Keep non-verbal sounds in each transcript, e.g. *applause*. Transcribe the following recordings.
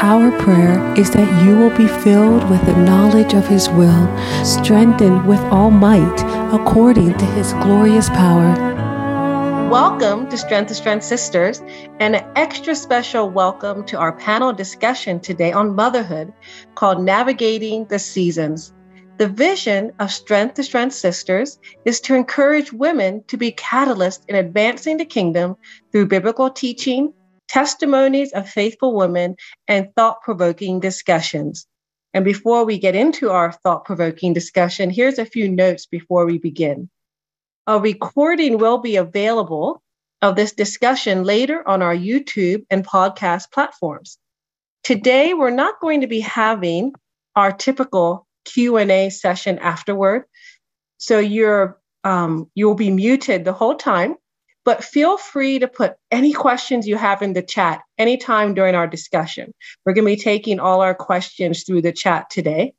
Our prayer is that you will be filled with the knowledge of His will, strengthened with all might according to His glorious power. Welcome to Strength to Strength Sisters, and an extra special welcome to our panel discussion today on motherhood called Navigating the Seasons. The vision of Strength to Strength Sisters is to encourage women to be catalysts in advancing the kingdom through biblical teaching, testimonies of faithful women, and thought provoking discussions. And before we get into our thought provoking discussion, here's a few notes before we begin. A recording will be available of this discussion later on our YouTube and podcast platforms. Today, we're not going to be having our typical Q&A session afterward. So you're um, you'll be muted the whole time but feel free to put any questions you have in the chat anytime during our discussion. We're going to be taking all our questions through the chat today.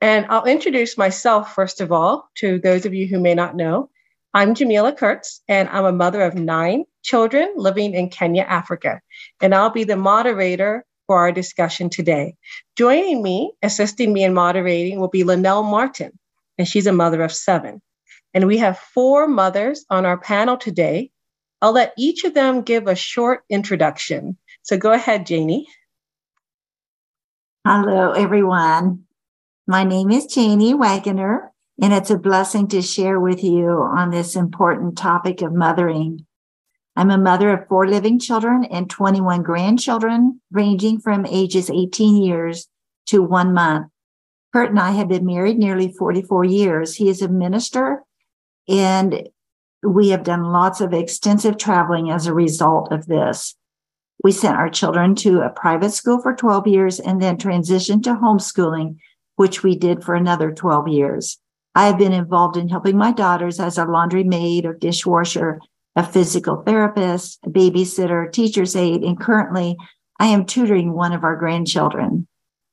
And I'll introduce myself, first of all, to those of you who may not know. I'm Jamila Kurtz, and I'm a mother of nine children living in Kenya, Africa. And I'll be the moderator for our discussion today. Joining me, assisting me in moderating, will be Linnell Martin, and she's a mother of seven. And we have four mothers on our panel today. I'll let each of them give a short introduction. So go ahead, Janie. Hello, everyone. My name is Janie Wagoner, and it's a blessing to share with you on this important topic of mothering. I'm a mother of four living children and 21 grandchildren, ranging from ages 18 years to one month. Kurt and I have been married nearly 44 years. He is a minister and we have done lots of extensive traveling as a result of this. We sent our children to a private school for 12 years and then transitioned to homeschooling, which we did for another 12 years. I have been involved in helping my daughters as a laundry maid or dishwasher, a physical therapist, a babysitter, teacher's aide, and currently I am tutoring one of our grandchildren.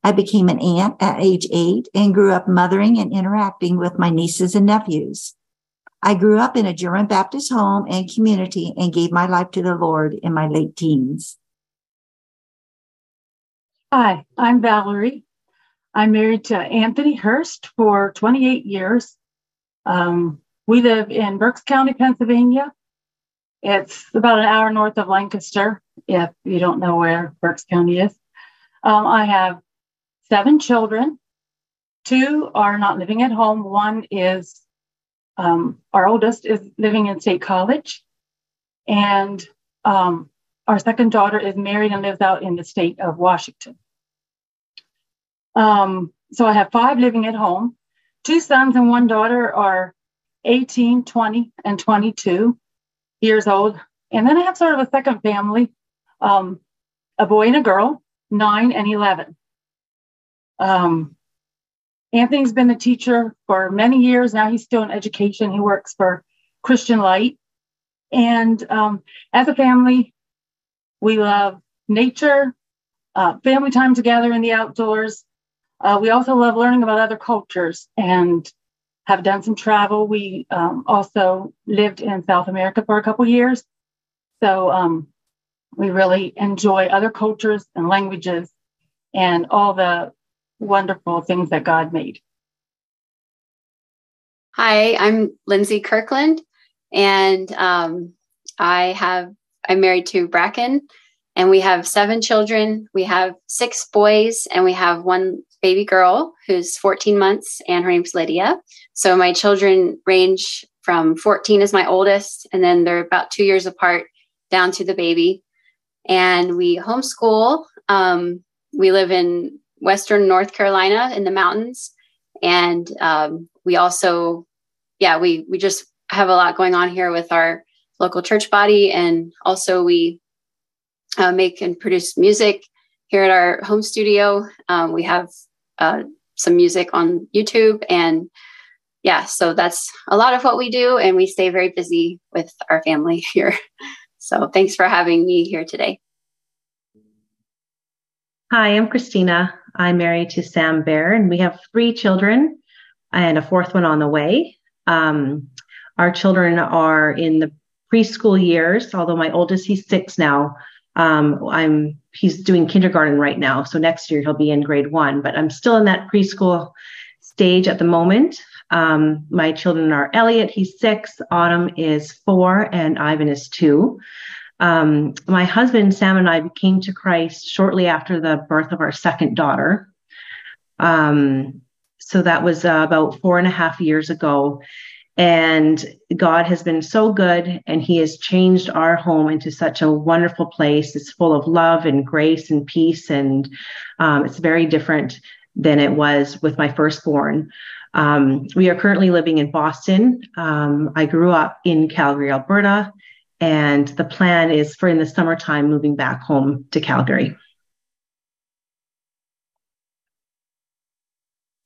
I became an aunt at age eight and grew up mothering and interacting with my nieces and nephews. I grew up in a German Baptist home and community and gave my life to the Lord in my late teens. Hi, I'm Valerie. I'm married to Anthony Hurst for 28 years. Um, we live in Berks County, Pennsylvania. It's about an hour north of Lancaster, if you don't know where Berks County is. Um, I have seven children. Two are not living at home. One is um, our oldest is living in State College, and um, our second daughter is married and lives out in the state of Washington. Um, so I have five living at home. Two sons and one daughter are 18, 20, and 22 years old. And then I have sort of a second family um, a boy and a girl, nine and 11. Um, Anthony's been a teacher for many years now. He's still in education. He works for Christian Light. And um, as a family, we love nature, uh, family time together in the outdoors. Uh, we also love learning about other cultures and have done some travel. We um, also lived in South America for a couple years. So um, we really enjoy other cultures and languages and all the wonderful things that God made. Hi, I'm Lindsey Kirkland, and um, I have I'm married to Bracken, and we have seven children. We have six boys, and we have one baby girl who's 14 months, and her name's Lydia. So my children range from 14 is my oldest, and then they're about two years apart down to the baby. And we homeschool. Um, we live in Western North Carolina in the mountains. And um, we also, yeah, we, we just have a lot going on here with our local church body. And also, we uh, make and produce music here at our home studio. Um, we have uh, some music on YouTube. And yeah, so that's a lot of what we do. And we stay very busy with our family *laughs* here. So thanks for having me here today. Hi, I'm Christina. I'm married to Sam Baer, and we have three children and a fourth one on the way. Um, our children are in the preschool years, although my oldest, he's six now. Um, I'm he's doing kindergarten right now, so next year he'll be in grade one. But I'm still in that preschool stage at the moment. Um, my children are Elliot, he's six, Autumn is four, and Ivan is two. Um, my husband Sam and I came to Christ shortly after the birth of our second daughter. Um, so that was uh, about four and a half years ago. And God has been so good, and He has changed our home into such a wonderful place. It's full of love and grace and peace, and um, it's very different than it was with my firstborn. Um, we are currently living in Boston. Um, I grew up in Calgary, Alberta, and the plan is for in the summertime moving back home to Calgary.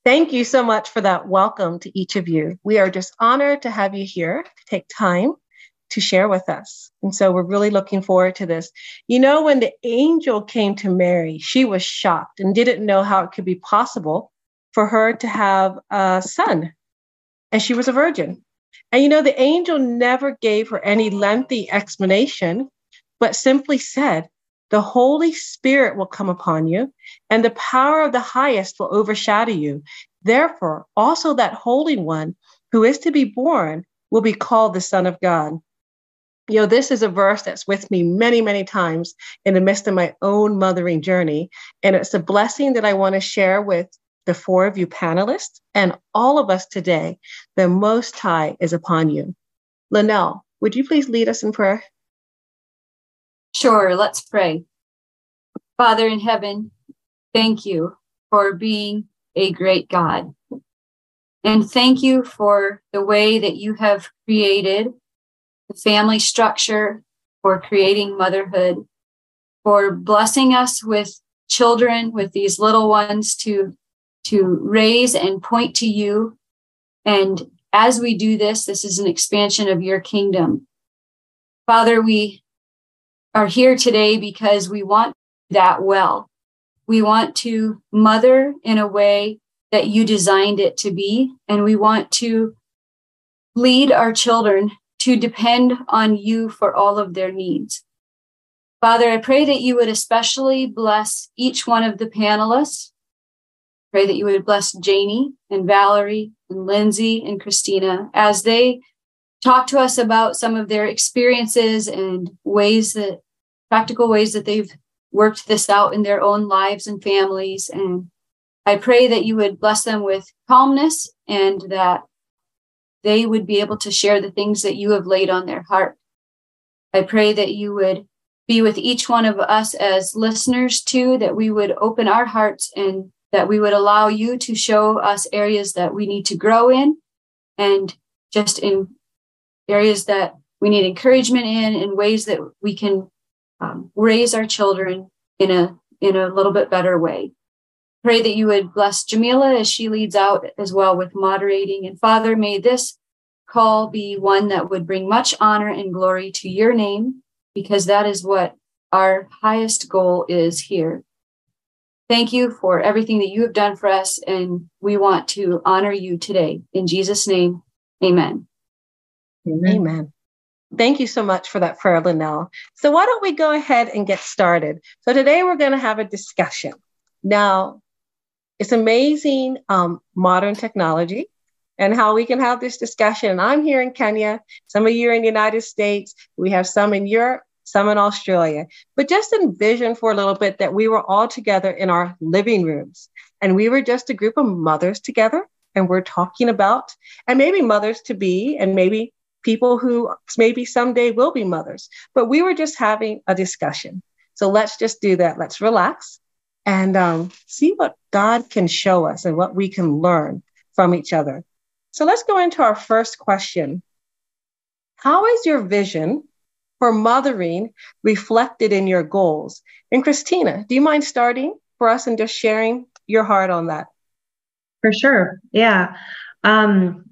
Thank you so much for that welcome to each of you. We are just honored to have you here to take time to share with us. And so we're really looking forward to this. You know, when the angel came to Mary, she was shocked and didn't know how it could be possible for her to have a son. And she was a virgin. And you know, the angel never gave her any lengthy explanation, but simply said, the Holy Spirit will come upon you, and the power of the highest will overshadow you. Therefore, also that Holy One who is to be born will be called the Son of God. You know, this is a verse that's with me many, many times in the midst of my own mothering journey. And it's a blessing that I want to share with the four of you panelists and all of us today. The Most High is upon you. Linnell, would you please lead us in prayer? Sure, let's pray. Father in heaven, thank you for being a great God. And thank you for the way that you have created the family structure, for creating motherhood, for blessing us with children, with these little ones to, to raise and point to you. And as we do this, this is an expansion of your kingdom. Father, we are here today because we want that well. We want to mother in a way that you designed it to be, and we want to lead our children to depend on you for all of their needs. Father, I pray that you would especially bless each one of the panelists. Pray that you would bless Janie and Valerie and Lindsey and Christina as they talk to us about some of their experiences and ways that practical ways that they've worked this out in their own lives and families. And I pray that you would bless them with calmness and that they would be able to share the things that you have laid on their heart. I pray that you would be with each one of us as listeners too, that we would open our hearts and that we would allow you to show us areas that we need to grow in and just in areas that we need encouragement in, in ways that we can um, raise our children in a in a little bit better way. Pray that you would bless Jamila as she leads out as well with moderating. And Father, may this call be one that would bring much honor and glory to your name, because that is what our highest goal is here. Thank you for everything that you have done for us, and we want to honor you today. In Jesus' name, amen. Amen. amen. Thank you so much for that prayer, Linnell. So, why don't we go ahead and get started? So, today we're going to have a discussion. Now, it's amazing um, modern technology and how we can have this discussion. I'm here in Kenya, some of you are in the United States, we have some in Europe, some in Australia. But just envision for a little bit that we were all together in our living rooms and we were just a group of mothers together and we're talking about, and maybe mothers to be, and maybe people who maybe someday will be mothers. But we were just having a discussion. So let's just do that. Let's relax and um, see what God can show us and what we can learn from each other. So let's go into our first question. How is your vision for mothering reflected in your goals? And Christina, do you mind starting for us and just sharing your heart on that? For sure. Yeah. Um,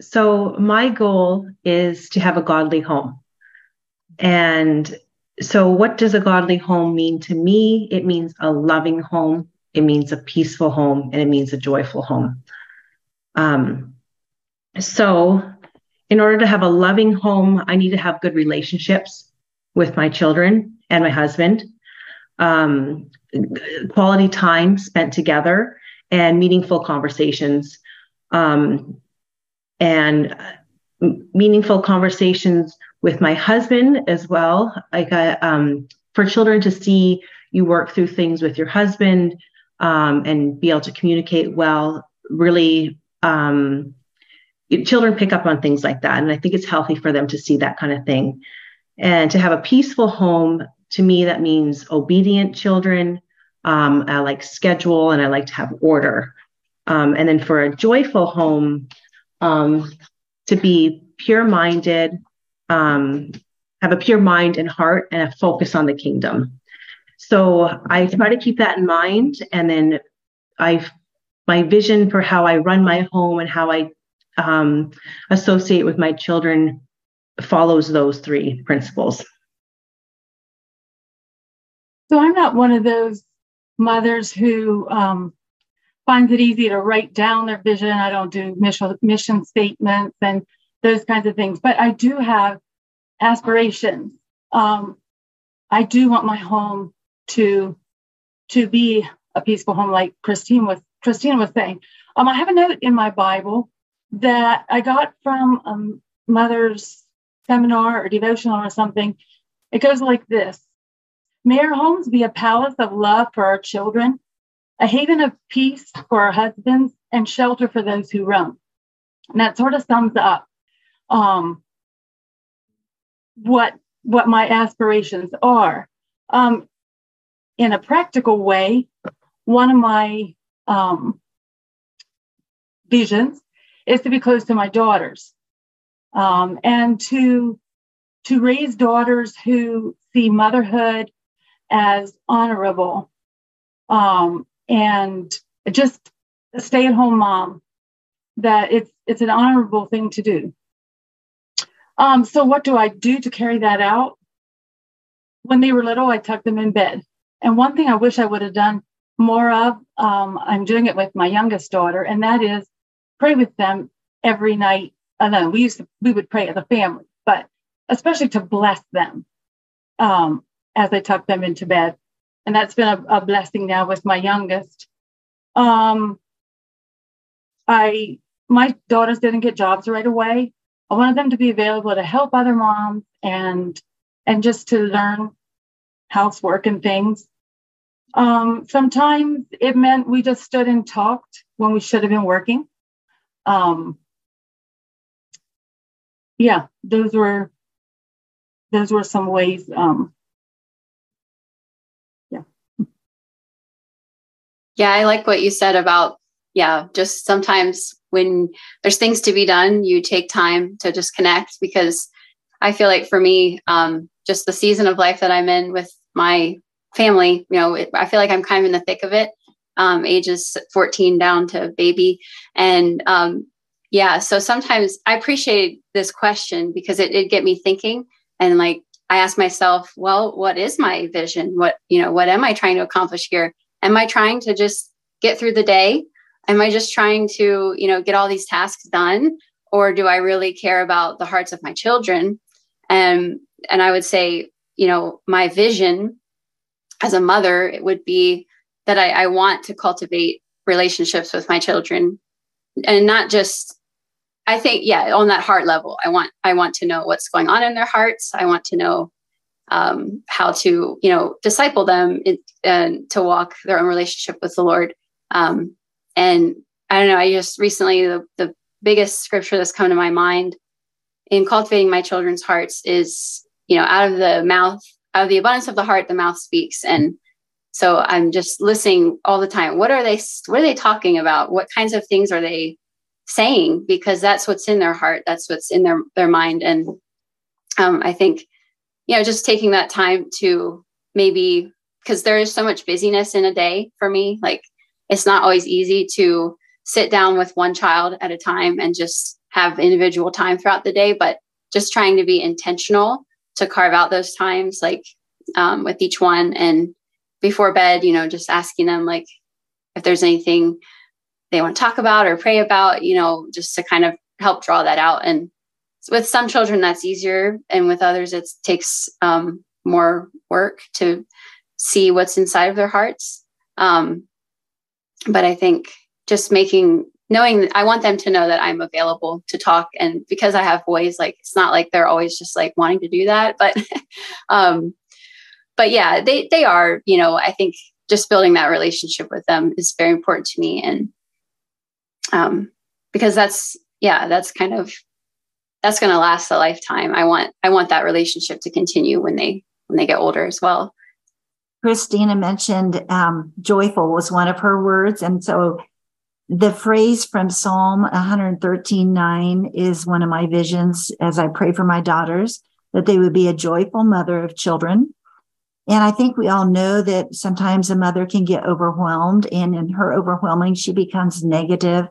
so my goal is to have a godly home. And so what does a godly home mean to me? It means a loving home, it means a peaceful home, and it means a joyful home. Um, so in order to have a loving home, I need to have good relationships with my children and my husband, um, quality time spent together, and meaningful conversations. Um, and meaningful conversations with my husband as well. Like uh, um, for children to see you work through things with your husband um, and be able to communicate well, really, um, children pick up on things like that. And I think it's healthy for them to see that kind of thing. And to have a peaceful home, to me, that means obedient children. Um, I like schedule and I like to have order. Um, and then for a joyful home, um, to be pure minded, um, have a pure mind and heart, and a focus on the kingdom. So I try to keep that in mind. And then I've my vision for how I run my home and how I um, associate with my children follows those three principles. So I'm not one of those mothers who um, finds it easy to write down their vision. I don't do mission, mission statements and those kinds of things, but I do have aspirations. Um, I do want my home to to be a peaceful home, like Christine was Christine was saying. Um, I have a note in my Bible that I got from a um, mother's seminar or devotional or something. It goes like this: May our homes be a palace of love for our children, a haven of peace for our husbands, and shelter for those who roam. And that sort of sums up um, what what my aspirations are. Um, in a practical way, one of my um, visions is to be close to my daughters um, and to to raise daughters who see motherhood as honorable um, and just a stay-at-home mom that it's it's an honorable thing to do. Um, so what do i do to carry that out? When they were little i tucked them in bed. And one thing i wish i would have done more of um, i'm doing it with my youngest daughter and that is pray with them every night alone we used to we would pray as a family but especially to bless them um, as i tuck them into bed and that's been a, a blessing now with my youngest. Um, I my daughters didn't get jobs right away. I wanted them to be available to help other moms and and just to learn housework and things. Um, sometimes it meant we just stood and talked when we should have been working. Um, yeah, those were those were some ways um, Yeah, Yeah, I like what you said about, yeah, just sometimes when there's things to be done, you take time to just connect because I feel like for me, um, just the season of life that I'm in with my family, you know, it, I feel like I'm kind of in the thick of it, um, ages 14 down to baby. And um, yeah, so sometimes I appreciate this question because it, did get me thinking and like I ask myself, well, what is my vision? What, you know, what am I trying to accomplish here? am i trying to just get through the day am i just trying to you know get all these tasks done or do i really care about the hearts of my children and and i would say you know my vision as a mother it would be that I, I want to cultivate relationships with my children. And not just i think yeah on that heart level i want i want to know what's going on in their hearts. I want to know um, how to you know disciple them in, and to walk their own relationship with the lord. Um, and i don't know i just recently the, the biggest scripture that's come to my mind in cultivating my children's hearts is you know out of the mouth out of the abundance of the heart the mouth speaks. And so i'm just listening all the time what are they what are they talking about what kinds of things are they saying because that's what's in their heart that's what's in their their mind and um, i think you know, just taking that time to maybe because there is so much busyness in a day for me. Like it's not always easy to sit down with one child at a time and just have individual time throughout the day, but just trying to be intentional to carve out those times, like um, with each one. And before bed, you know, just asking them like if there's anything they want to talk about or pray about, you know, just to kind of help draw that out. And with some children that's easier and with others it takes um, more work to see what's inside of their hearts. Um, but I think just making knowing I want them to know that I'm available to talk and because I have boys like it's not like they're always just like wanting to do that but *laughs* um but yeah they they are you know I think just building that relationship with them is very important to me. And um because that's yeah that's kind of that's going to last a lifetime. I want i want that relationship to continue when they when they get older as well. Christina mentioned um, joyful was one of her words. And so the phrase from psalm 113 9 is one of my visions as i pray for my daughters that they would be a joyful mother of children and i think we all know that sometimes a mother can get overwhelmed and in her overwhelming she becomes negative.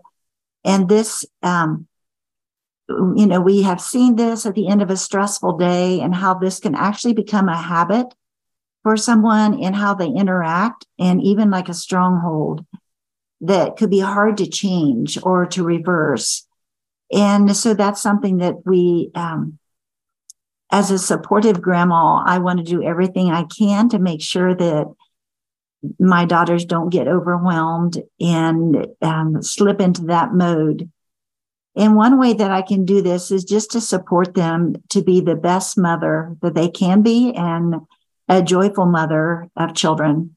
and this um, you know, we have seen this at the end of a stressful day and how this can actually become a habit for someone in how they interact and even like a stronghold that could be hard to change or to reverse. And so that's something that we, um, as a supportive grandma, I want to do everything I can to make sure that my daughters don't get overwhelmed and um, slip into that mode and one way that I can do this is just to support them to be the best mother that they can be and a joyful mother of children.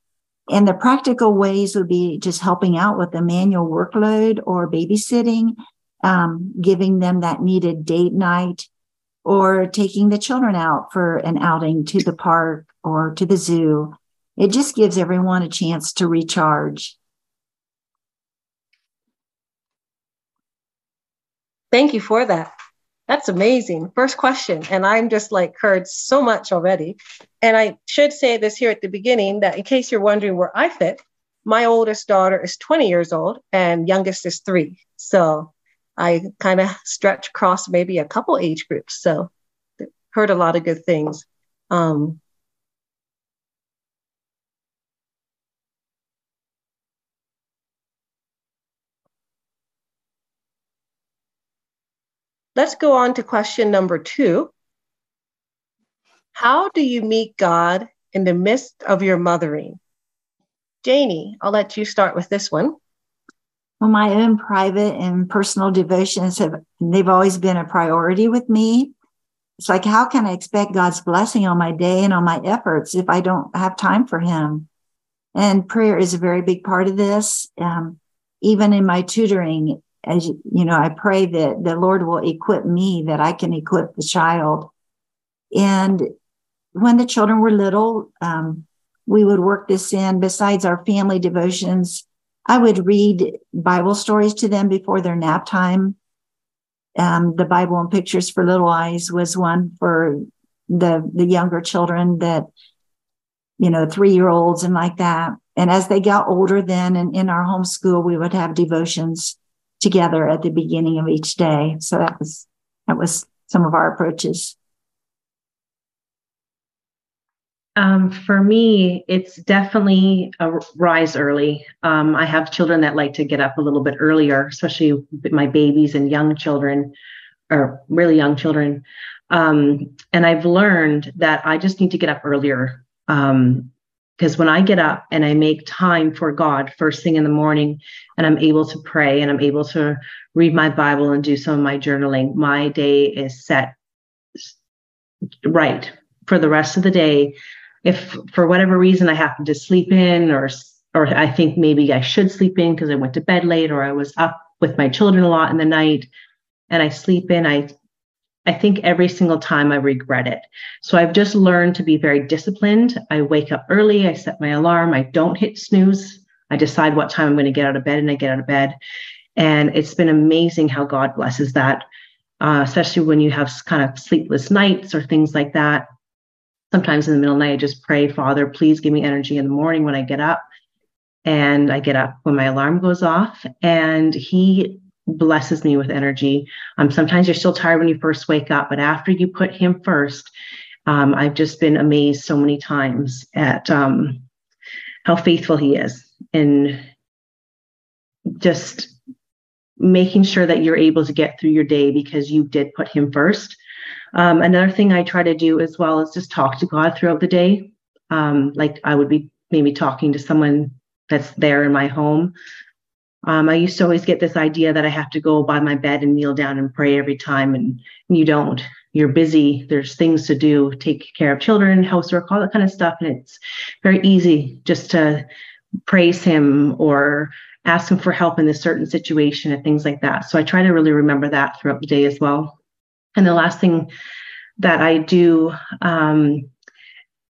And the practical ways would be just helping out with the manual workload or babysitting, um, giving them that needed date night, or taking the children out for an outing to the park or to the zoo. It just gives everyone a chance to recharge. Thank you for that. That's amazing. First question. And I'm just like heard so much already. And I should say this here at the beginning that in case you're wondering where I fit, my oldest daughter is 20 years old and youngest is three. So I kind of stretch across maybe a couple age groups. So heard a lot of good things. Um, Let's go on to question number two. How do you meet God in the midst of your mothering? Janie, I'll let you start with this one. Well, my own private and personal devotions have they've always been a priority with me. It's like, how can I expect God's blessing on my day and on my efforts if I don't have time for Him? And prayer is a very big part of this. Um, even in my tutoring, as you know, I pray that the Lord will equip me that I can equip the child. And when the children were little, um, we would work this in besides our family devotions. I would read Bible stories to them before their nap time. Um, the Bible in Pictures for Little Eyes was one for the the younger children that, you know, three year olds and like that. And as they got older, then and in our homeschool, we would have devotions together at the beginning of each day. So that was that was some of our approaches. Um, for me, it's definitely a rise early. Um, I have children that like to get up a little bit earlier, especially my babies and young children, or really young children. Um, and I've learned that I just need to get up earlier. Um, because when I get up and I make time for God first thing in the morning and I'm able to pray and I'm able to read my Bible and do some of my journaling, my day is set right for the rest of the day. If for whatever reason I happen to sleep in or or I think maybe I should sleep in because I went to bed late or I was up with my children a lot in the night and I sleep in, I I think every single time I regret it. So I've just learned to be very disciplined. I wake up early, I set my alarm, I don't hit snooze. I decide what time I'm going to get out of bed and I get out of bed. And it's been amazing how God blesses that, uh, especially when you have kind of sleepless nights or things like that. Sometimes in the middle of the night, I just pray, Father, please give me energy in the morning when I get up. And I get up when my alarm goes off. And He blesses me with energy. Um, sometimes you're still tired when you first wake up, but after you put him first, um, I've just been amazed so many times at um, how faithful he is in just making sure that you're able to get through your day because you did put him first. Um, another thing I try to do as well is just talk to God throughout the day. Um, like I would be maybe talking to someone that's there in my home. Um, I used to always get this idea that I have to go by my bed and kneel down and pray every time, and you don't. You're busy. There's things to do, take care of children, housework, all that kind of stuff, and it's very easy just to praise Him or ask Him for help in a certain situation and things like that. So I try to really remember that throughout the day as well. And the last thing that I do, um,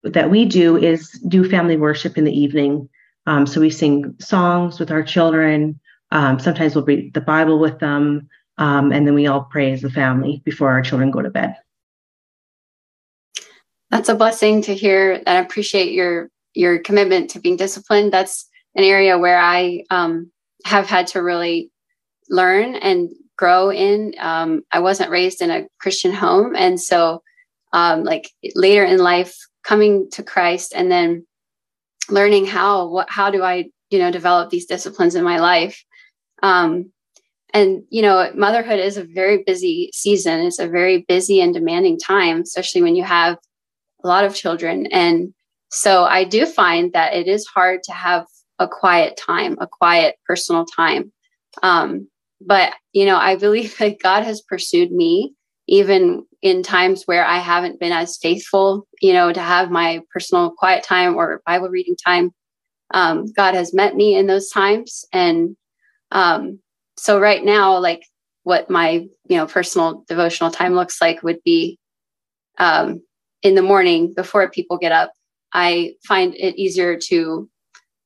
that we do, is do family worship in the evening. Um, so we sing songs with our children. Um, sometimes we'll read the Bible with them, um, and then we all pray as a family before our children go to bed. That's a blessing to hear, and I appreciate your your commitment to being disciplined. That's an area where I um, have had to really learn and grow in. Um, I wasn't raised in a Christian home. And so, um, like later in life, coming to Christ and then learning how, what, how do I, you know, develop these disciplines in my life. Um, and, you know, motherhood is a very busy season. It's a very busy and demanding time, especially when you have a lot of children. And so I do find that it is hard to have a quiet time, a quiet personal time. Um, but, you know, I believe *laughs* that God has pursued me even in times where I haven't been as faithful, you know, to have my personal quiet time or Bible reading time. Um, God has met me in those times. And um, so right now, like what my, you know, personal devotional time looks like would be um, in the morning before people get up. I find it easier to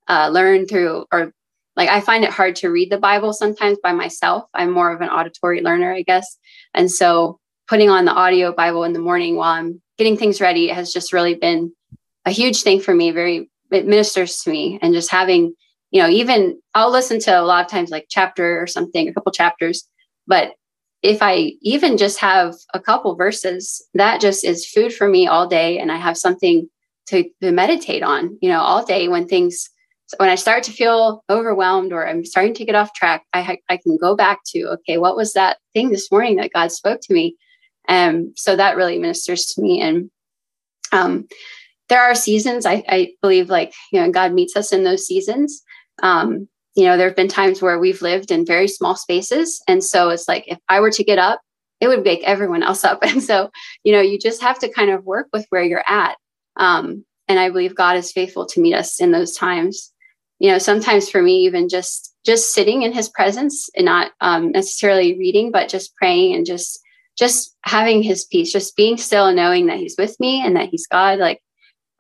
uh, learn through or like I find it hard to read the Bible sometimes by myself. I'm more of an auditory learner, I guess. And so putting on the audio Bible in the morning while I'm getting things ready has just really been a huge thing for me. Very, it ministers to me. And just having, you know, even I'll listen to a lot of times like chapter or something, a couple chapters. But if I even just have a couple verses, that just is food for me all day. And I have something to, to meditate on, you know, all day when things so when I start to feel overwhelmed or I'm starting to get off track, I, I can go back to, okay, what was that thing this morning that God spoke to me? And so that really ministers to me. And um, there are seasons, I, I, believe, like, you know, God meets us in those seasons. Um, you know, there have been times where we've lived in very small spaces. And so it's like, if I were to get up, it would wake everyone else up. *laughs* And so, you know, you just have to kind of work with where you're at. Um, and I believe God is faithful to meet us in those times you know sometimes for me even just just sitting in his presence and not um, necessarily reading but just praying and just just having his peace just being still and knowing that he's with me and that he's god. Like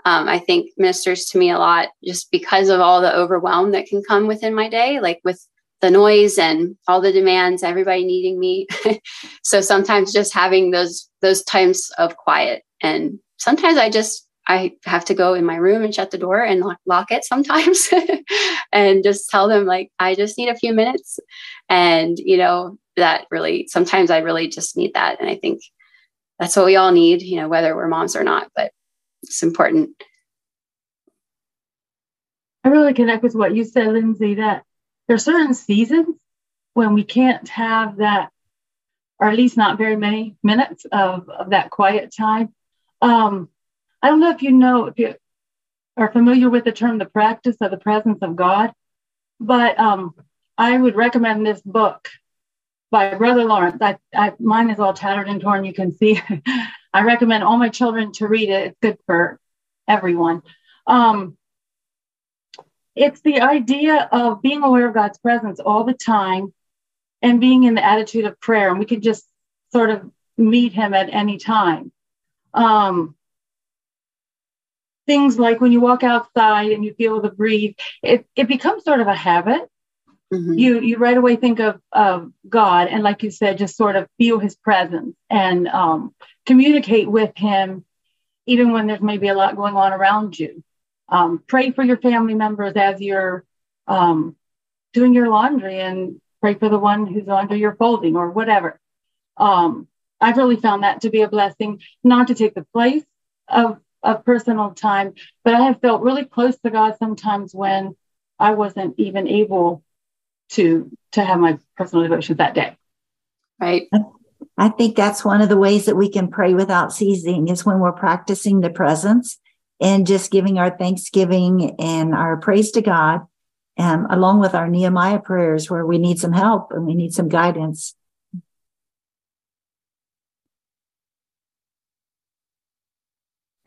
um, i think ministers to me a lot just because of all the overwhelm that can come within my day like with the noise and all the demands everybody needing me. *laughs* So sometimes just having those those times of quiet. And sometimes i just I have to go in my room and shut the door and lock, it sometimes *laughs* and just tell them like I just need a few minutes. And you know that really sometimes I really just need that. And I think that's what we all need you know whether we're moms or not but it's important. I really connect with what you said Lindsey that there are certain seasons when we can't have that or at least not very many minutes of, of that quiet time. Um, I don't know if you know, if you are familiar with the term the practice of the presence of God, but um, I would recommend this book by Brother Lawrence. I, I, mine is all tattered and torn, you can see. *laughs* I recommend all my children to read it. It's good for everyone. Um, it's the idea of being aware of God's presence all the time and being in the attitude of prayer. And we can just sort of meet Him at any time. Um, things like when you walk outside and you feel the breeze, it, it becomes sort of a habit. Mm-hmm. You you right away think of of God and like you said, just sort of feel his presence and um, communicate with him even when there's maybe a lot going on around you. Um, pray for your family members as you're um, doing your laundry and pray for the one who's under your folding or whatever. Um, I've really found that to be a blessing, not to take the place of of personal time, but I have felt really close to God sometimes when I wasn't even able to to have my personal devotions that day. Right. I think that's one of the ways that we can pray without ceasing is when we're practicing the presence and just giving our thanksgiving and our praise to God, um, along with our Nehemiah prayers where we need some help and we need some guidance.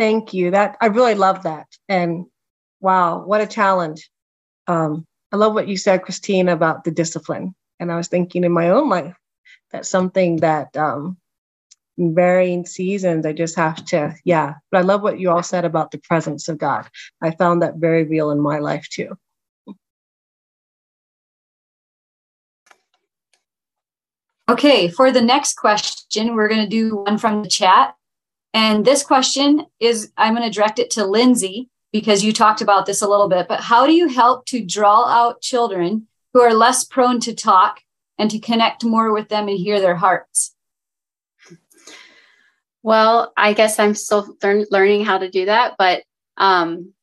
Thank you. That I really love that. And wow, what a challenge. Um, I love what you said, Christine, about the discipline. And I was thinking in my own life, that's something that um, in varying seasons, I just have to, yeah. But I love what you all said about the presence of God. I found that very real in my life too. Okay, for the next question, we're going to do one from the chat. And this question is I'm going to direct it to Lindsey because you talked about this a little bit. But how do you help to draw out children who are less prone to talk and to connect more with them and hear their hearts? Well, I guess I'm still learn, learning how to do that, but um,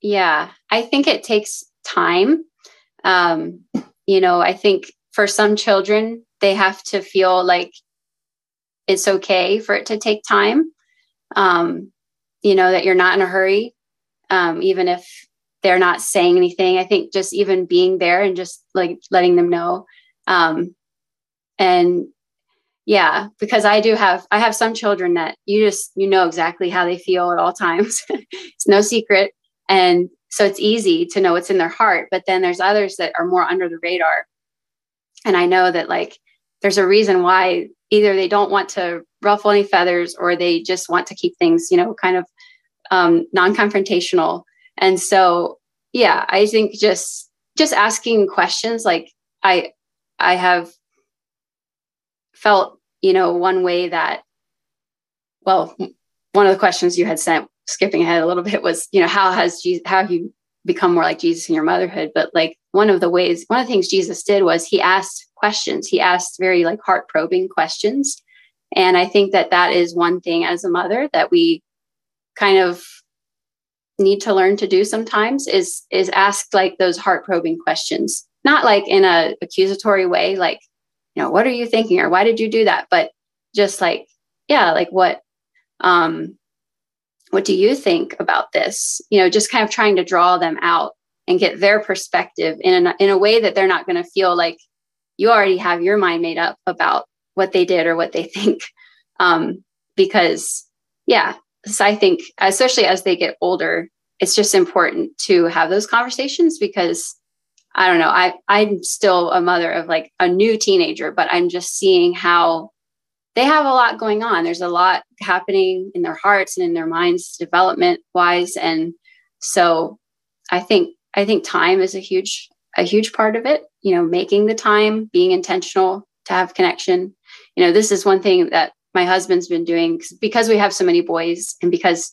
yeah, I think it takes time. Um, you know, I think for some children, they have to feel like it's okay for it to take time. Um, you know, that you're not in a hurry, um, even if they're not saying anything. I think just even being there and just like letting them know um, and yeah, because I do have, I have some children that you just, you know exactly how they feel at all times. *laughs* it's no secret. And so it's easy to know what's in their heart. But then there's others that are more under the radar. And I know that like there's a reason why either they don't want to ruffle any feathers or they just want to keep things, you know, kind of um, non confrontational. And so, yeah, I think just, just asking questions like, I, I have felt, you know, one way that, well, one of the questions you had sent, skipping ahead a little *laughs* bit, was, you know, how has Jesus, how have you become more like Jesus in your motherhood? But like one of the ways, one of the things Jesus did was he asked questions. He asked very like heart probing questions. And I think that that is one thing as a mother that we kind of need to learn to do sometimes is is ask like those heart probing questions not like in a accusatory way like you know what are you thinking or why did you do that but just like yeah like what um what do you think about this you know just kind of trying to draw them out and get their perspective in a, in a way that they're not going to feel like you already have your mind made up about what they did or what they think um because yeah so i think especially as they get older it's just important to have those conversations because I don't know. I I'm still a mother of like a new teenager, but I'm just seeing how they have a lot going on. There's a lot happening in their hearts and in their minds development wise and so I think I think time is a huge a huge part of it, you know, making the time, being intentional to have connection. You know, this is one thing that my husband's been doing because we have so many boys and because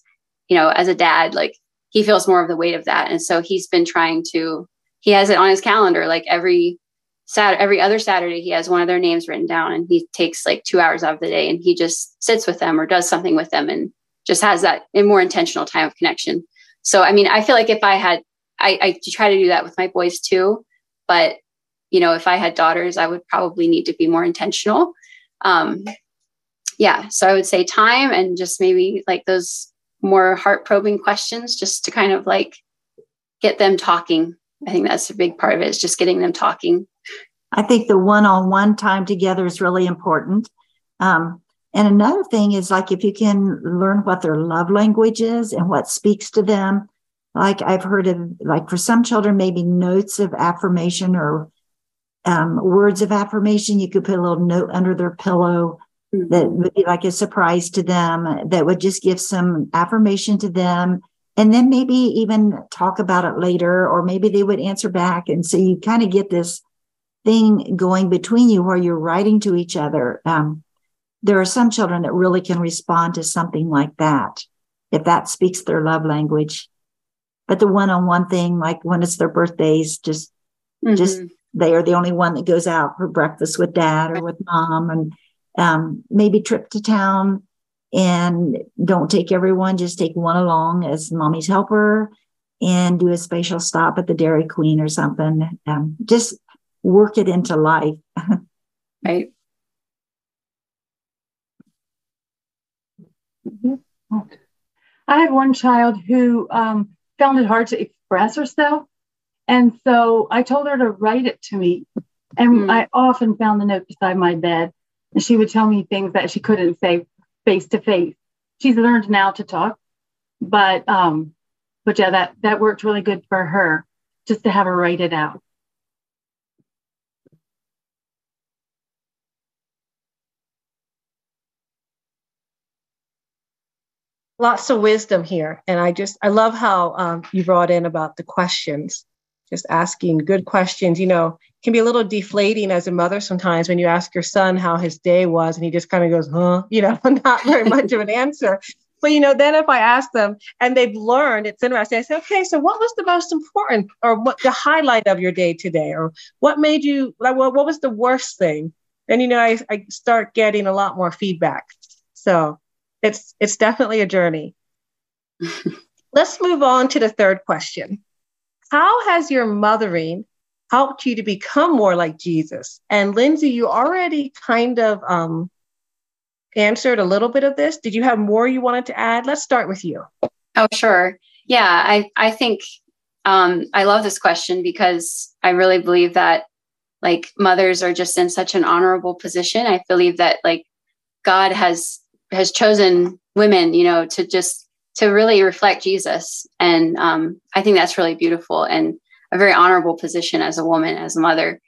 you know, as a dad like he feels more of the weight of that and so he's been trying to he has it on his calendar like every Sat every other Saturday he has one of their names written down and he takes like two hours out of the day and he just sits with them or does something with them and just has that a more intentional time of connection. So I mean I feel like if I had I, I try to do that with my boys too, but you know if I had daughters I would probably need to be more intentional. Um, yeah, so I would say time and just maybe like those more heart probing questions just to kind of like get them talking I think that's a big part of it is just getting them talking. I think the one on one time together is really important. Um, and another thing is like if you can learn what their love language is and what speaks to them. Like I've heard of, like for some children, maybe notes of affirmation or um, words of affirmation. You could put a little note under their pillow mm-hmm. that would be like a surprise to them, that would just give some affirmation to them and then maybe even talk about it later, or maybe they would answer back. And so you kind of get this thing going between you where you're writing to each other. Um, there are some children that really can respond to something like that if that speaks their love language. But the one on one thing, like when it's their birthdays, just, mm-hmm. just they are the only one that goes out for breakfast with dad or with mom and um, maybe trip to town and don't take everyone, just take one along as mommy's helper and do a special stop at the Dairy Queen or something. Um, just work it into life. *laughs* right. I had one child who um, found it hard to express herself. And so I told her to write it to me. And mm. I often found the note beside my bed. And she would tell me things that she couldn't say face to face. She's learned now to talk. But um, but yeah, that that worked really good for her, just to have her write it out. Lots of wisdom here. And I just, I love how um, you brought in about the questions, just asking good questions. You know, can be a little deflating as a mother sometimes when you ask your son how his day was and he just kind of goes, huh, *laughs* you know, *laughs* not very much of an answer. But, you know, then if I ask them and they've learned, it's interesting. I say, okay, so what was the most important or what the highlight of your day today? Or what made you, like, what, what was the worst thing? And, you know, I, I start getting a lot more feedback. So it's it's definitely a journey. *laughs* Let's move on to the third question. How has your mothering helped you to become more like Jesus? And Lindsey, you already kind of um, answered a little bit of this. Did you have more you wanted to add? Let's start with you. Oh, sure. Yeah, I I think um, I love this question because I really believe that like mothers are just in such an honorable position. I believe that like God has has chosen women, you know, to just to really reflect Jesus, and um, I think that's really beautiful and a very honorable position as a woman, as a mother.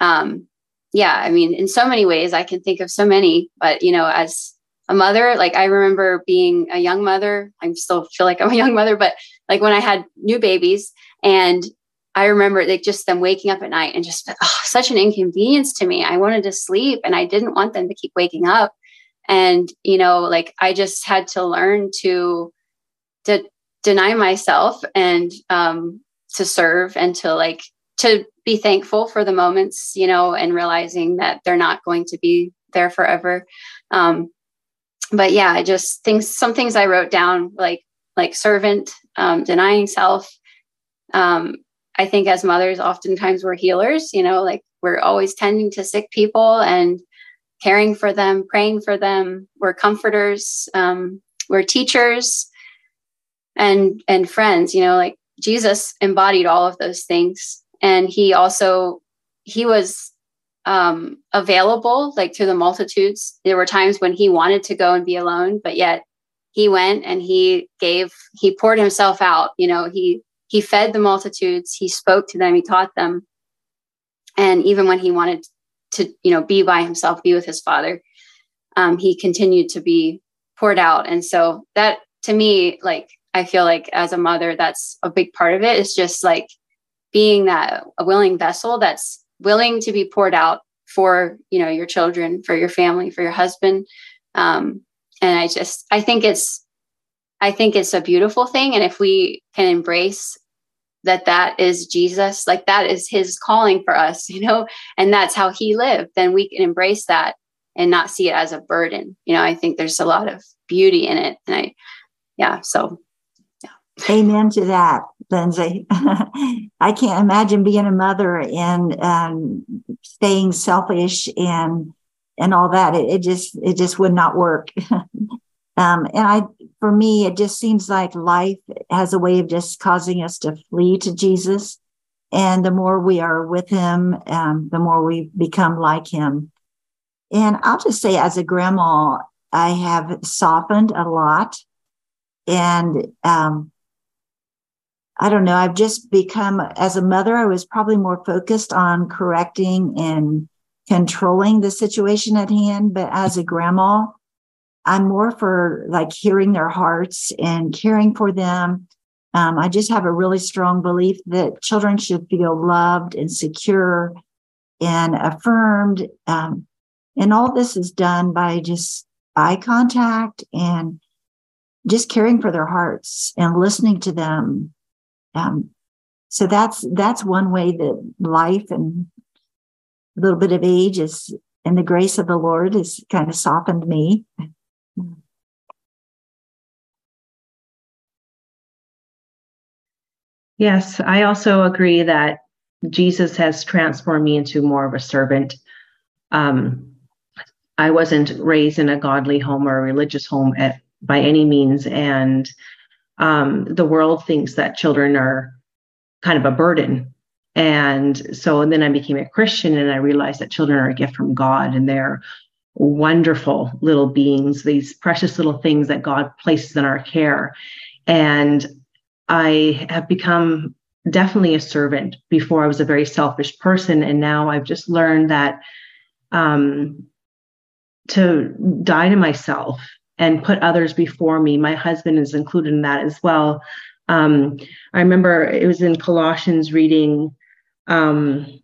Um, yeah, I mean, in so many ways, I can think of so many, but you know, as a mother, like I remember being a young mother. I still feel like I'm a young mother, but like when I had new babies and I remember they just them waking up at night and just oh, such an inconvenience to me. I wanted to sleep and I didn't want them to keep waking up and you know like i just had to learn to to deny myself and um to serve and to like to be thankful for the moments you know and realizing that they're not going to be there forever. Um but yeah i just things some things i wrote down like like servant um denying self. Um i think as mothers oftentimes we're healers you know like we're always tending to sick people and caring for them, praying for them. We're comforters. Um, we're teachers and and friends. You know, like Jesus embodied all of those things, and he also he was um, available like to the multitudes. There were times when he wanted to go and be alone, but yet he went and he gave he poured himself out. You know, he he fed the multitudes. He spoke to them. He taught them. And even when he wanted to you know be by himself be with his father um, he continued to be poured out. And so that to me like i feel like as a mother that's a big part of it is just like being that a willing vessel that's willing to be poured out for you know your children for your family for your husband. Um, and i just i think it's i think it's a beautiful thing. And if we can embrace that that is Jesus, like that is his calling for us, *laughs* you know, and that's how he lived, then we can embrace that and not see it as a burden. You know, I think there's a lot of beauty in it. And I, yeah, so yeah. Amen to that, Lindsey. *laughs* I can't imagine being a mother and um, staying selfish and and all that. It, it just it just would not work. *laughs* um, and I for me, it just seems like life has a way of just causing us to flee to Jesus. And the more we are with him, um, the more we become like him. And I'll just say, as a grandma, I have softened a lot. And um, I don't know, I've just become, as a mother, I was probably more focused on correcting and controlling the situation at hand. But as a grandma, I'm more for like hearing their hearts and caring for them. Um, I just have a really strong belief that children should feel loved and secure and affirmed. Um, and all this is done by just eye contact and just caring for their hearts and listening to them. Um, so that's that's one way that life and a little bit of age is and the grace of the Lord has kind of softened me. Yes, I also agree that Jesus has transformed me into more of a servant. Um, I wasn't raised in a godly home or a religious home at by any means. And um, the world thinks that children are kind of a burden. And so and then I became a Christian and I realized that children are a gift from God and they're wonderful little beings, these precious little things that God places in our care. And I have become definitely a servant. Before I was a very selfish person. And now I've just learned that um, to die to myself and put others before me. My husband is included in that as well. Um, I remember it was in Colossians reading, um,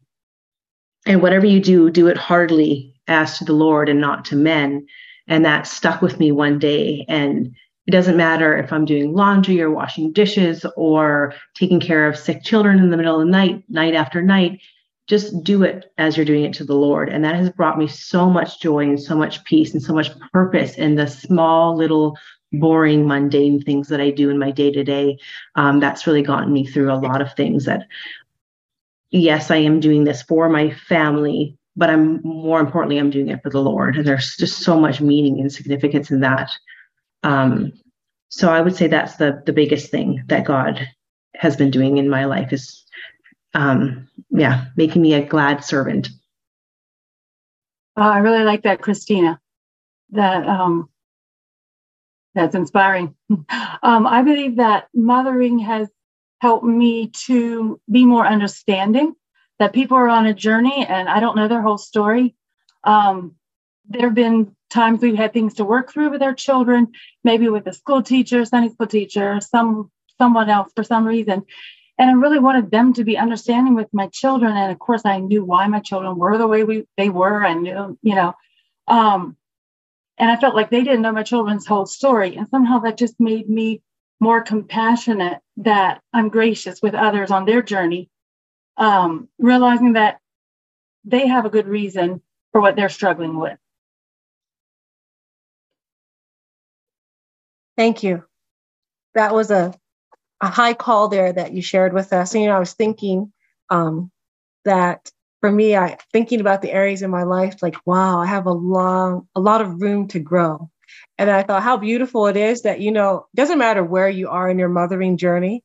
and whatever you do, do it heartily as to the Lord and not to men. And that stuck with me one day. And it doesn't matter if I'm doing laundry or washing dishes or taking care of sick children in the middle of the night, night after night just do it as you're doing it to the Lord. And that has brought me so much joy and so much peace and so much purpose in the small, little, boring, mundane things that I do in my day to day. That's really gotten me through a lot of things that, yes, I am doing this for my family, but I'm more importantly, I'm doing it for the Lord. And there's just so much meaning and significance in that. Um, so I would say that's the the biggest thing that God has been doing in my life is um, yeah, making me a glad servant. Uh, I really like that, Christina. That um, that's inspiring. *laughs* um, I believe that mothering has helped me to be more understanding. That people are on a journey, and I don't know their whole story. Um, there have been times we've had things to work through with our children, maybe with a school teacher, Sunday school teacher, some someone else for some reason, and I really wanted them to be understanding with my children. And of course, I knew why my children were the way we they were. I knew, you know, um, and I felt like they didn't know my children's whole story. And somehow that just made me more compassionate that I'm gracious with others on their journey, um, realizing that they have a good reason for what they're struggling with. Thank you. That was a a high call there that you shared with us. And, you know, I was thinking um, that for me, I thinking about the areas in my life, like, wow, I have a long, a lot of room to grow. And I thought how beautiful it is that, you know, doesn't matter where you are in your mothering journey,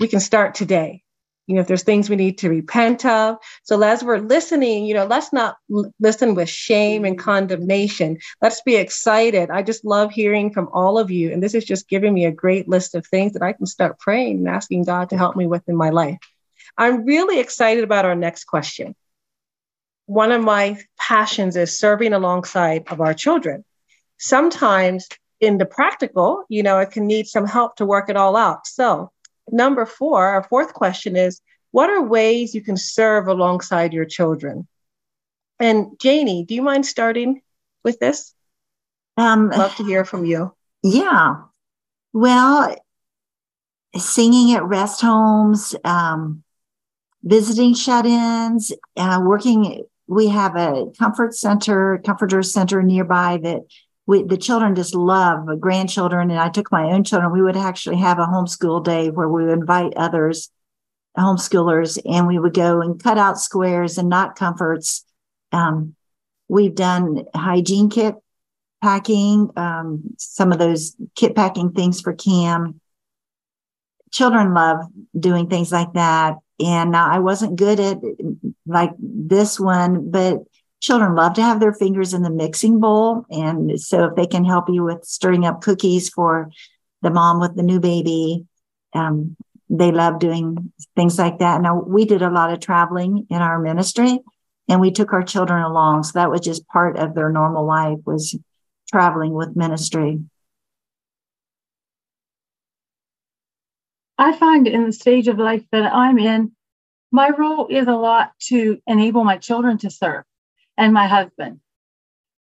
we can start today you know if there's things we need to repent of. So as we're listening you know let's not l- listen with shame and condemnation. Let's be excited. I just love hearing from all of you and this is just giving me a great list of things that i can start praying and asking god to help me with in my life. I'm really excited about our next question. One of my passions is serving alongside of our children. Sometimes in the practical you know it can need some help to work it all out. So number four, our fourth question is what are ways you can serve alongside your children? And Janie, do you mind starting with this? Um, Love to hear from you. Yeah. Well, singing at rest homes, um, visiting shut ins, uh, working. We have a comfort center, comforter center nearby that we the children just love grandchildren and i took my own children. We would actually have a homeschool day where we would invite others homeschoolers and we would go and cut out squares and knot comforts. Um, we've done hygiene kit packing um, some of those kit packing things for CAM. Children love doing things like that. And i wasn't good at like this one but children love to have their fingers in the mixing bowl. And so if they can help you with stirring up cookies for the mom with the new baby, um, they love doing things like that. Now we did a lot of traveling in our ministry and we took our children along. So that was just part of their normal life was traveling with ministry. I find in the stage of life that I'm in, my role is a lot to enable my children to serve and my husband.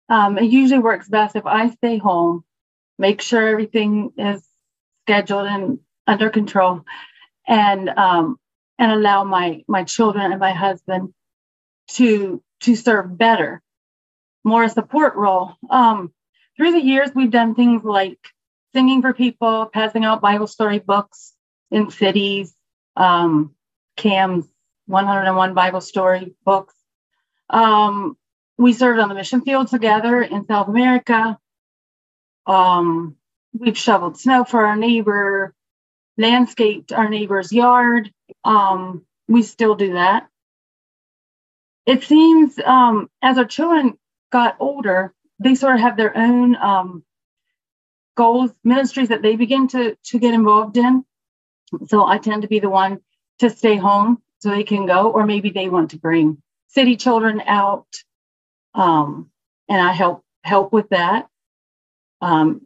Um, it usually works best if I stay home, make sure everything is scheduled and under control, and um, and allow my my children and my husband to to serve better, more a support role. Um, through the years, we've done things like singing for people, passing out Bible story books in cities, um, CAM's 101 Bible story books, um, we served on the mission field together in South America. Um, we've shoveled snow for our neighbor, landscaped our neighbor's yard. Um, we still do that. It seems um, as our children got older, they sort of have their own um, goals, ministries that they begin to to get involved in. So I tend to be the one to stay home so they can go, or maybe they want to bring city children out, um, and I help help with that. Um,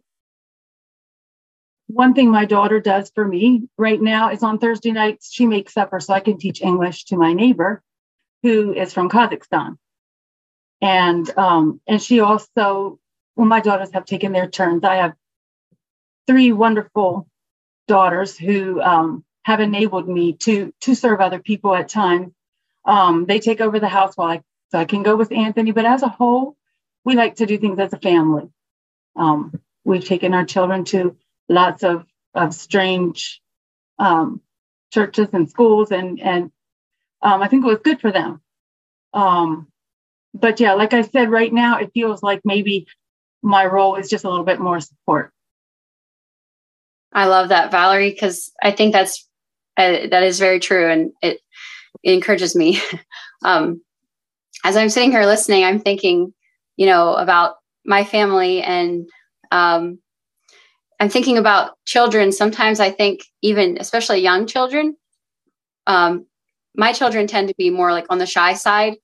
one thing my daughter does for me right now is on Thursday nights she makes supper so I can teach English to my neighbor, who is from Kazakhstan, and um, and she also well my daughters have taken their turns. I have three wonderful daughters who um, have enabled me to to serve other people at times. Um, they take over the house while I so I can go with Anthony, but as a whole, we like to do things as a family. Um, we've taken our children to lots of of strange um, churches and schools, and and um, I think it was good for them. Um, but yeah, like I said, right now it feels like maybe my role is just a little bit more support. I love that, Valerie, because I think that's uh, that is very true, and it, it encourages me. *laughs* um, as I'm sitting here listening, I'm thinking, you know, about my family, and um, I'm thinking about children. Sometimes I think, even especially young children, um, my children tend to be more like on the shy side,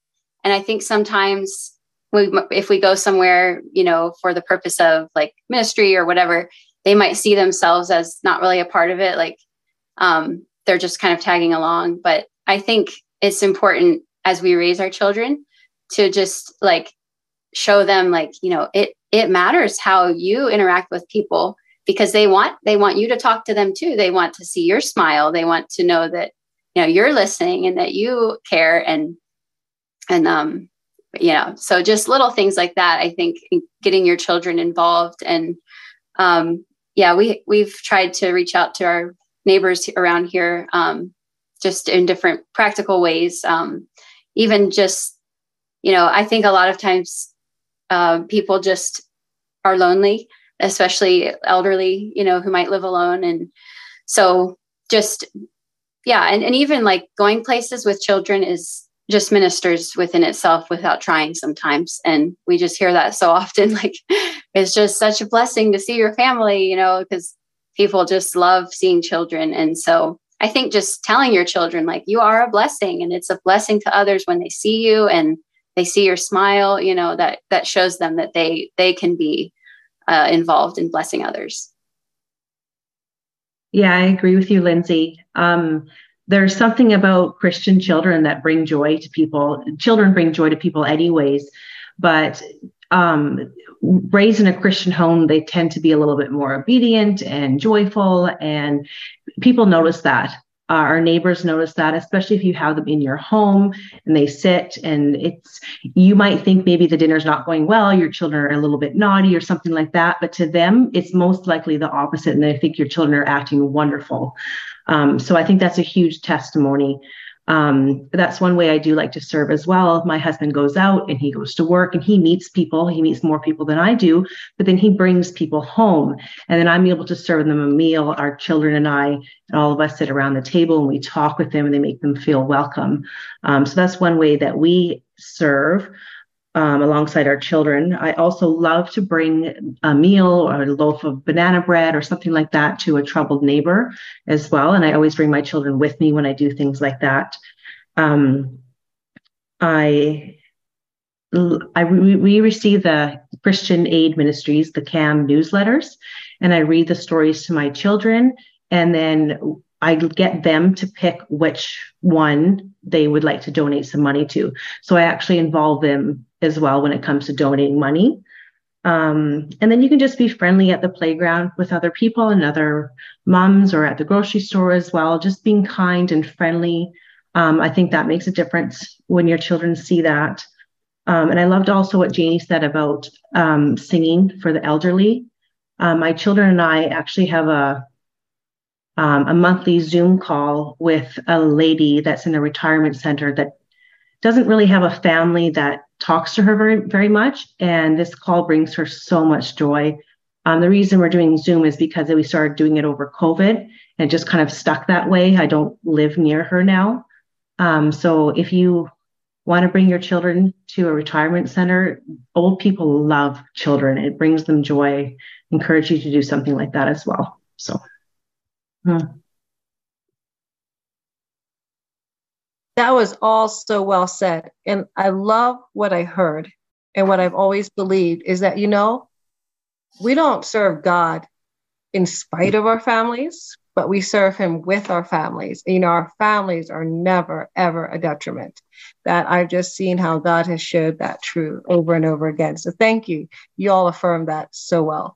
and I think sometimes we, if we go somewhere, you know, for the purpose of like ministry or whatever, they might see themselves as not really a part of it like um, they're just kind of tagging along but i think it's important as we raise our children to just like show them like you know it it matters how you interact with people because they want they want you to talk to them too. They want to see your smile. They want to know that you know you're listening and that you care and and um you know so just little things like that i think getting your children involved and um yeah, we we've tried to reach out to our neighbors around here, um, just in different practical ways. Um, even just, you know, I think a lot of times uh, people just are lonely, especially elderly, you know, who might live alone, and so just yeah, and and even like going places with children is just ministers within itself without trying sometimes. And we just hear that so often *laughs* like it's just such a blessing to see your family you know because people just love seeing children. And so i think just telling your children like you are a blessing and it's a blessing to others when they see you and they see your smile you know that that shows them that they they can be uh, involved in blessing others yeah i agree with you lindsey um, there's something about Christian children that bring joy to people. Children bring joy to people, anyways, but um, raised in a Christian home, they tend to be a little bit more obedient and joyful, and people notice that. Uh, our neighbors notice that, especially if you have them in your home and they sit and it's, you might think maybe the dinner's not going well, your children are a little bit naughty or something like that. But to them, it's most likely the opposite. And they think your children are acting wonderful. Um, so I think that's a huge testimony. Um, that's one way I do like to serve as well. My husband goes out and he goes to work and he meets people. He meets more people than I do, but then he brings people home. And then I'm able to serve them a meal. Our children and I, and all of us sit around the table and we talk with them and they make them feel welcome. Um, so that's one way that we serve um, alongside our children. I also love to bring a meal or a loaf of banana bread or something like that to a troubled neighbor as well. And I always bring my children with me when I do things like that. Um, I I, we receive the Christian Aid Ministries, the CAM newsletters, and I read the stories to my children. And then I get them to pick which one they would like to donate some money to. So I actually involve them as well when it comes to donating money. Um, and then you can just be friendly at the playground with other people and other moms or at the grocery store as well. Just being kind and friendly. Um, I think that makes a difference when your children see that. Um, and I loved also what Janie said about um, singing for the elderly. Uh, my children and I actually have a um, a monthly Zoom call with a lady that's in a retirement center that doesn't really have a family that talks to her very very much and this call brings her so much joy Um, the reason we're doing Zoom is because we started doing it over COVID and just kind of stuck that way. I don't live near her now. Um, so if you want to bring your children to a retirement center, old people love children. It brings them joy. Encourage you to do something like that as well. So. Hmm. That was all so well said. And I love what I heard and what I've always believed is that, you know, we don't serve God in spite of our families, but we serve Him with our families. You know, our families are never, ever a detriment. That I've just seen how God has showed that true over and over again. So thank you. You all affirmed that so well.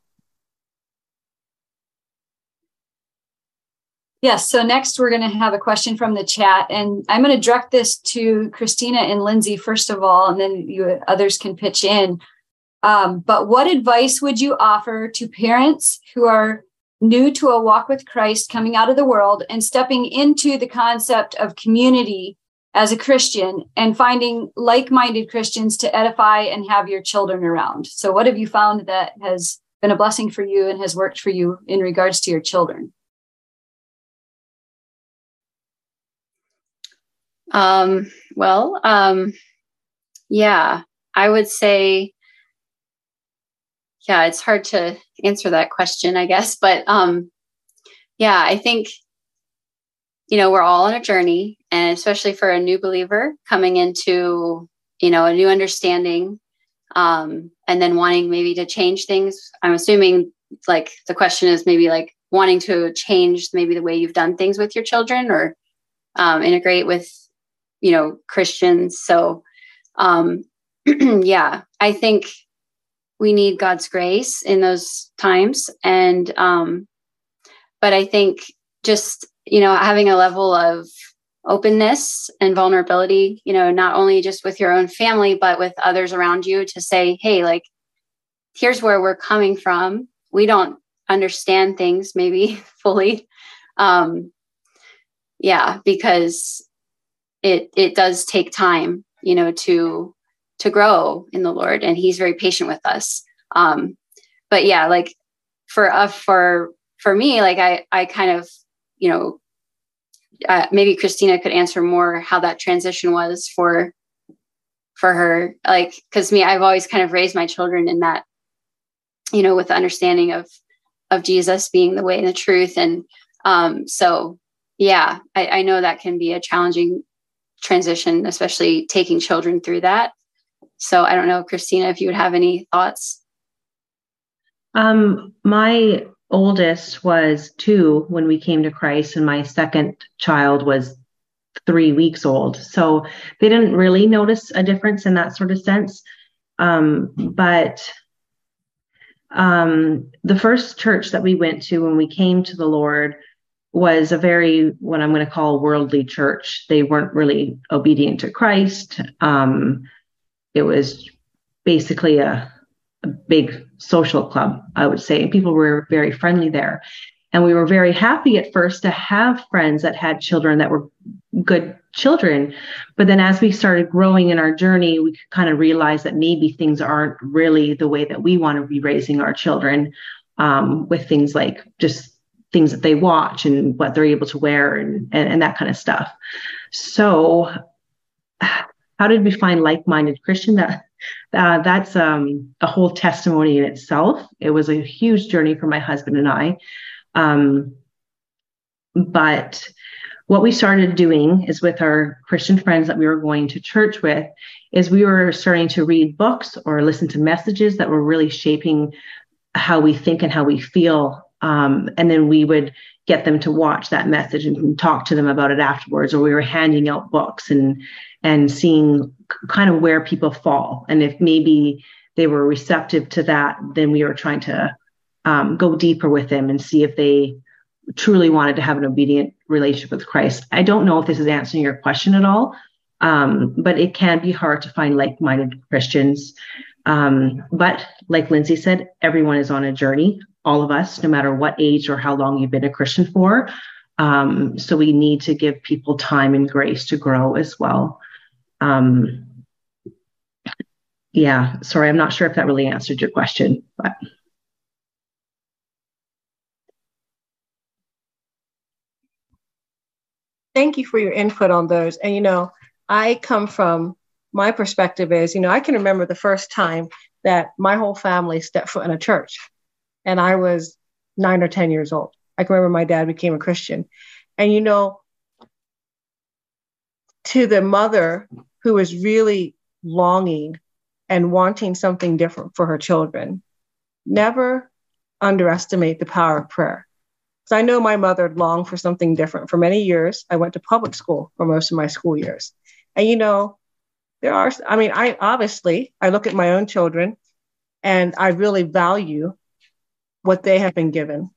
Yes. So next we're going to have a question from the chat, and I'm going to direct this to Christina and Lindsey first of all, and then you others can pitch in. Um, but what advice would you offer to parents who are new to a walk with Christ, coming out of the world and stepping into the concept of community as a Christian and finding like-minded Christians to edify and have your children around? So, what have you found that has been a blessing for you and has worked for you in regards to your children? Um, well, um, yeah, I would say, yeah, it's hard to answer that question, I guess, but um, yeah, I think, you know, we're all on a journey, and especially for a new believer coming into, you know, a new understanding, um, and then wanting maybe to change things. I'm assuming, like, the question is maybe like wanting to change maybe the way you've done things with your children or um, integrate with you know christians. So um *clears throat* yeah i think we need god's grace in those times. And um but i think just you know having a level of openness and vulnerability you know not only just with your own family but with others around you to say hey like here's where we're coming from. We don't understand things maybe *laughs* fully. Um yeah because it it does take time you know to to grow in the lord and he's very patient with us. Um but yeah like for uh, for for me like i i kind of you know uh, maybe christina could answer more how that transition was for for her. Like because me i've always kind of raised my children in that you know with the understanding of of jesus being the way and the truth. And um so yeah I, I know that can be a challenging transition, especially taking children through that. So I don't know, Christina, if you would have any thoughts. Um, my oldest was two when we came to Christ, and my second child was three weeks old. So they didn't really notice a difference in that sort of sense. Um, but um, the first church that we went to when we came to the Lord was a very what I'm going to call worldly church. They weren't really obedient to Christ. Um, it was basically a, a, big social club, I would say. People were very friendly there. And we were very happy at first to have friends that had children that were good children. But then as we started growing in our journey, we kind of realized that maybe things aren't really the way that we want to be raising our children um, with things like just things that they watch and what they're able to wear and, and, and that kind of stuff. So, how did we find like-minded Christian? That uh, that's um, a whole testimony in itself. It was a huge journey for my husband and I. Um, but what we started doing is with our Christian friends that we were going to church with, is we were starting to read books or listen to messages that were really shaping how we think and how we feel um, and then we would get them to watch that message and talk to them about it afterwards, or we were handing out books and and seeing kind of where people fall. And if maybe they were receptive to that, then we were trying to um, go deeper with them and see if they truly wanted to have an obedient relationship with Christ. I don't know if this is answering your question at all, um, but it can be hard to find like minded Christians. Um, but like Lindsey said, everyone is on a journey all of us, no matter what age or how long you've been a Christian for. Um, so we need to give people time and grace to grow as well. Um, yeah, sorry, I'm not sure if that really answered your question, but. Thank you for your input on those. And, you know, I come from my perspective is, you know, I can remember the first time that my whole family stepped foot in a church and I was nine or 10 years old. I can remember my dad became a Christian. And, you know, to the mother who is really longing and wanting something different for her children, never underestimate the power of prayer. Because I know my mother longed for something different for many years. I went to public school for most of my school years. And you know, there are, I mean, I obviously, I look at my own children and I really value what they have been given.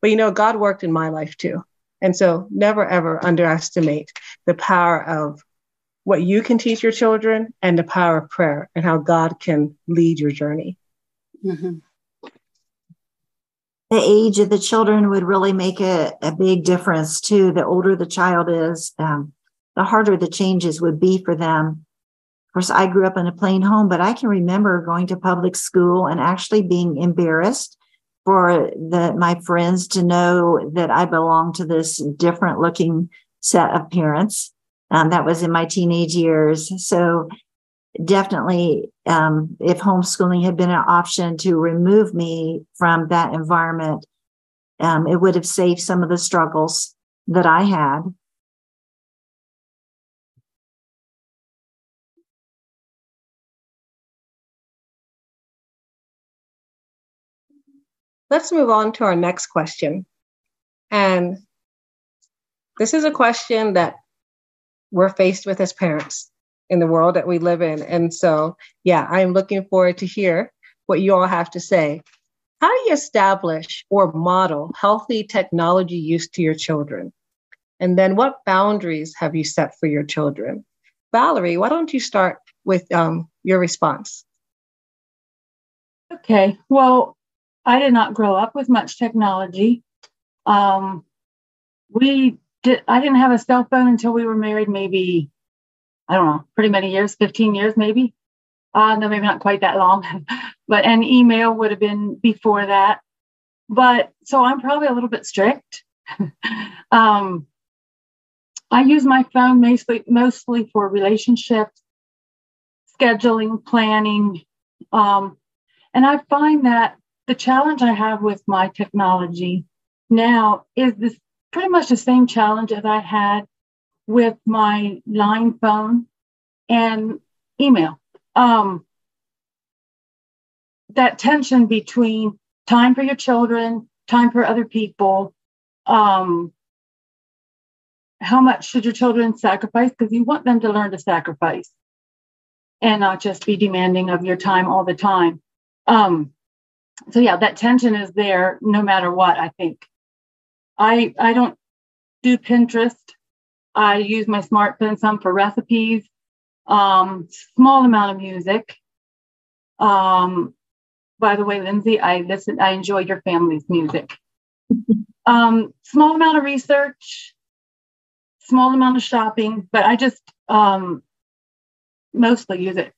But you know, God worked in my life too. And so never ever underestimate the power of what you can teach your children and the power of prayer and how God can lead your journey. Mm-hmm. The age of the children would really make a, a big difference too. The older the child is, um, the harder the changes would be for them. Of course, I grew up in a plain home, but I can remember going to public school and actually being embarrassed for the, my friends to know that I belonged to this different looking set of parents. Um, that was in my teenage years. So definitely, um, if homeschooling had been an option to remove me from that environment, um, it would have saved some of the struggles that I had. Let's move on to our next question. And this is a question that we're faced with as parents in the world that we live in. And so, yeah, I'm looking forward to hear what you all have to say. How do you establish or model healthy technology use to your children? And then what boundaries have you set for your children? Valerie, why don't you start with um, your response? Okay. Well, I did not grow up with much technology. Um, we did. I didn't have a cell phone until we were married. Maybe I don't know, pretty many years, fifteen years, maybe. Uh, no, maybe not quite that long. *laughs* but an email would have been before that. But so I'm probably a little bit strict. *laughs* um, I use my phone mostly mostly for relationships, scheduling, planning, um, and I find that the challenge I have with my technology now is this pretty much the same challenge that I had with my line phone and email. Um, that tension between time for your children, time for other people. Um, how much should your children sacrifice? Because you want them to learn to sacrifice and not just be demanding of your time all the time. Um, so yeah, that tension is there no matter what, I think. I I don't do Pinterest. I use my smartphone some for recipes, um, small amount of music. Um, by the way, Lindsey, I listen, I enjoy your family's music. *laughs* um, small amount of research, small amount of shopping, but I just um, mostly use it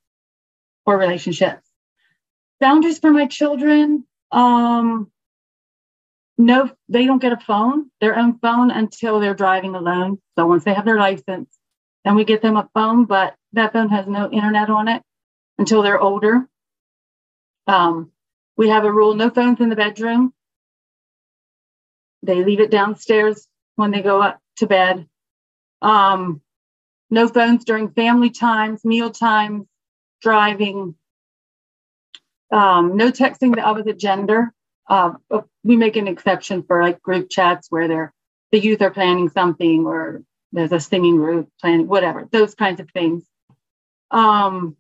for relationships boundaries for my children um no they don't get a phone their own phone until they're driving alone. So once they have their license then we get them a phone but that phone has no internet on it until they're older. Um, we have a rule no phones in the bedroom. They leave it downstairs when they go up to bed. Um, no phones during family times meal times driving um, no texting the opposite gender. Uh, we make an exception for like group chats where they're the youth are planning something or there's a singing group planning, whatever, those kinds of things. Um,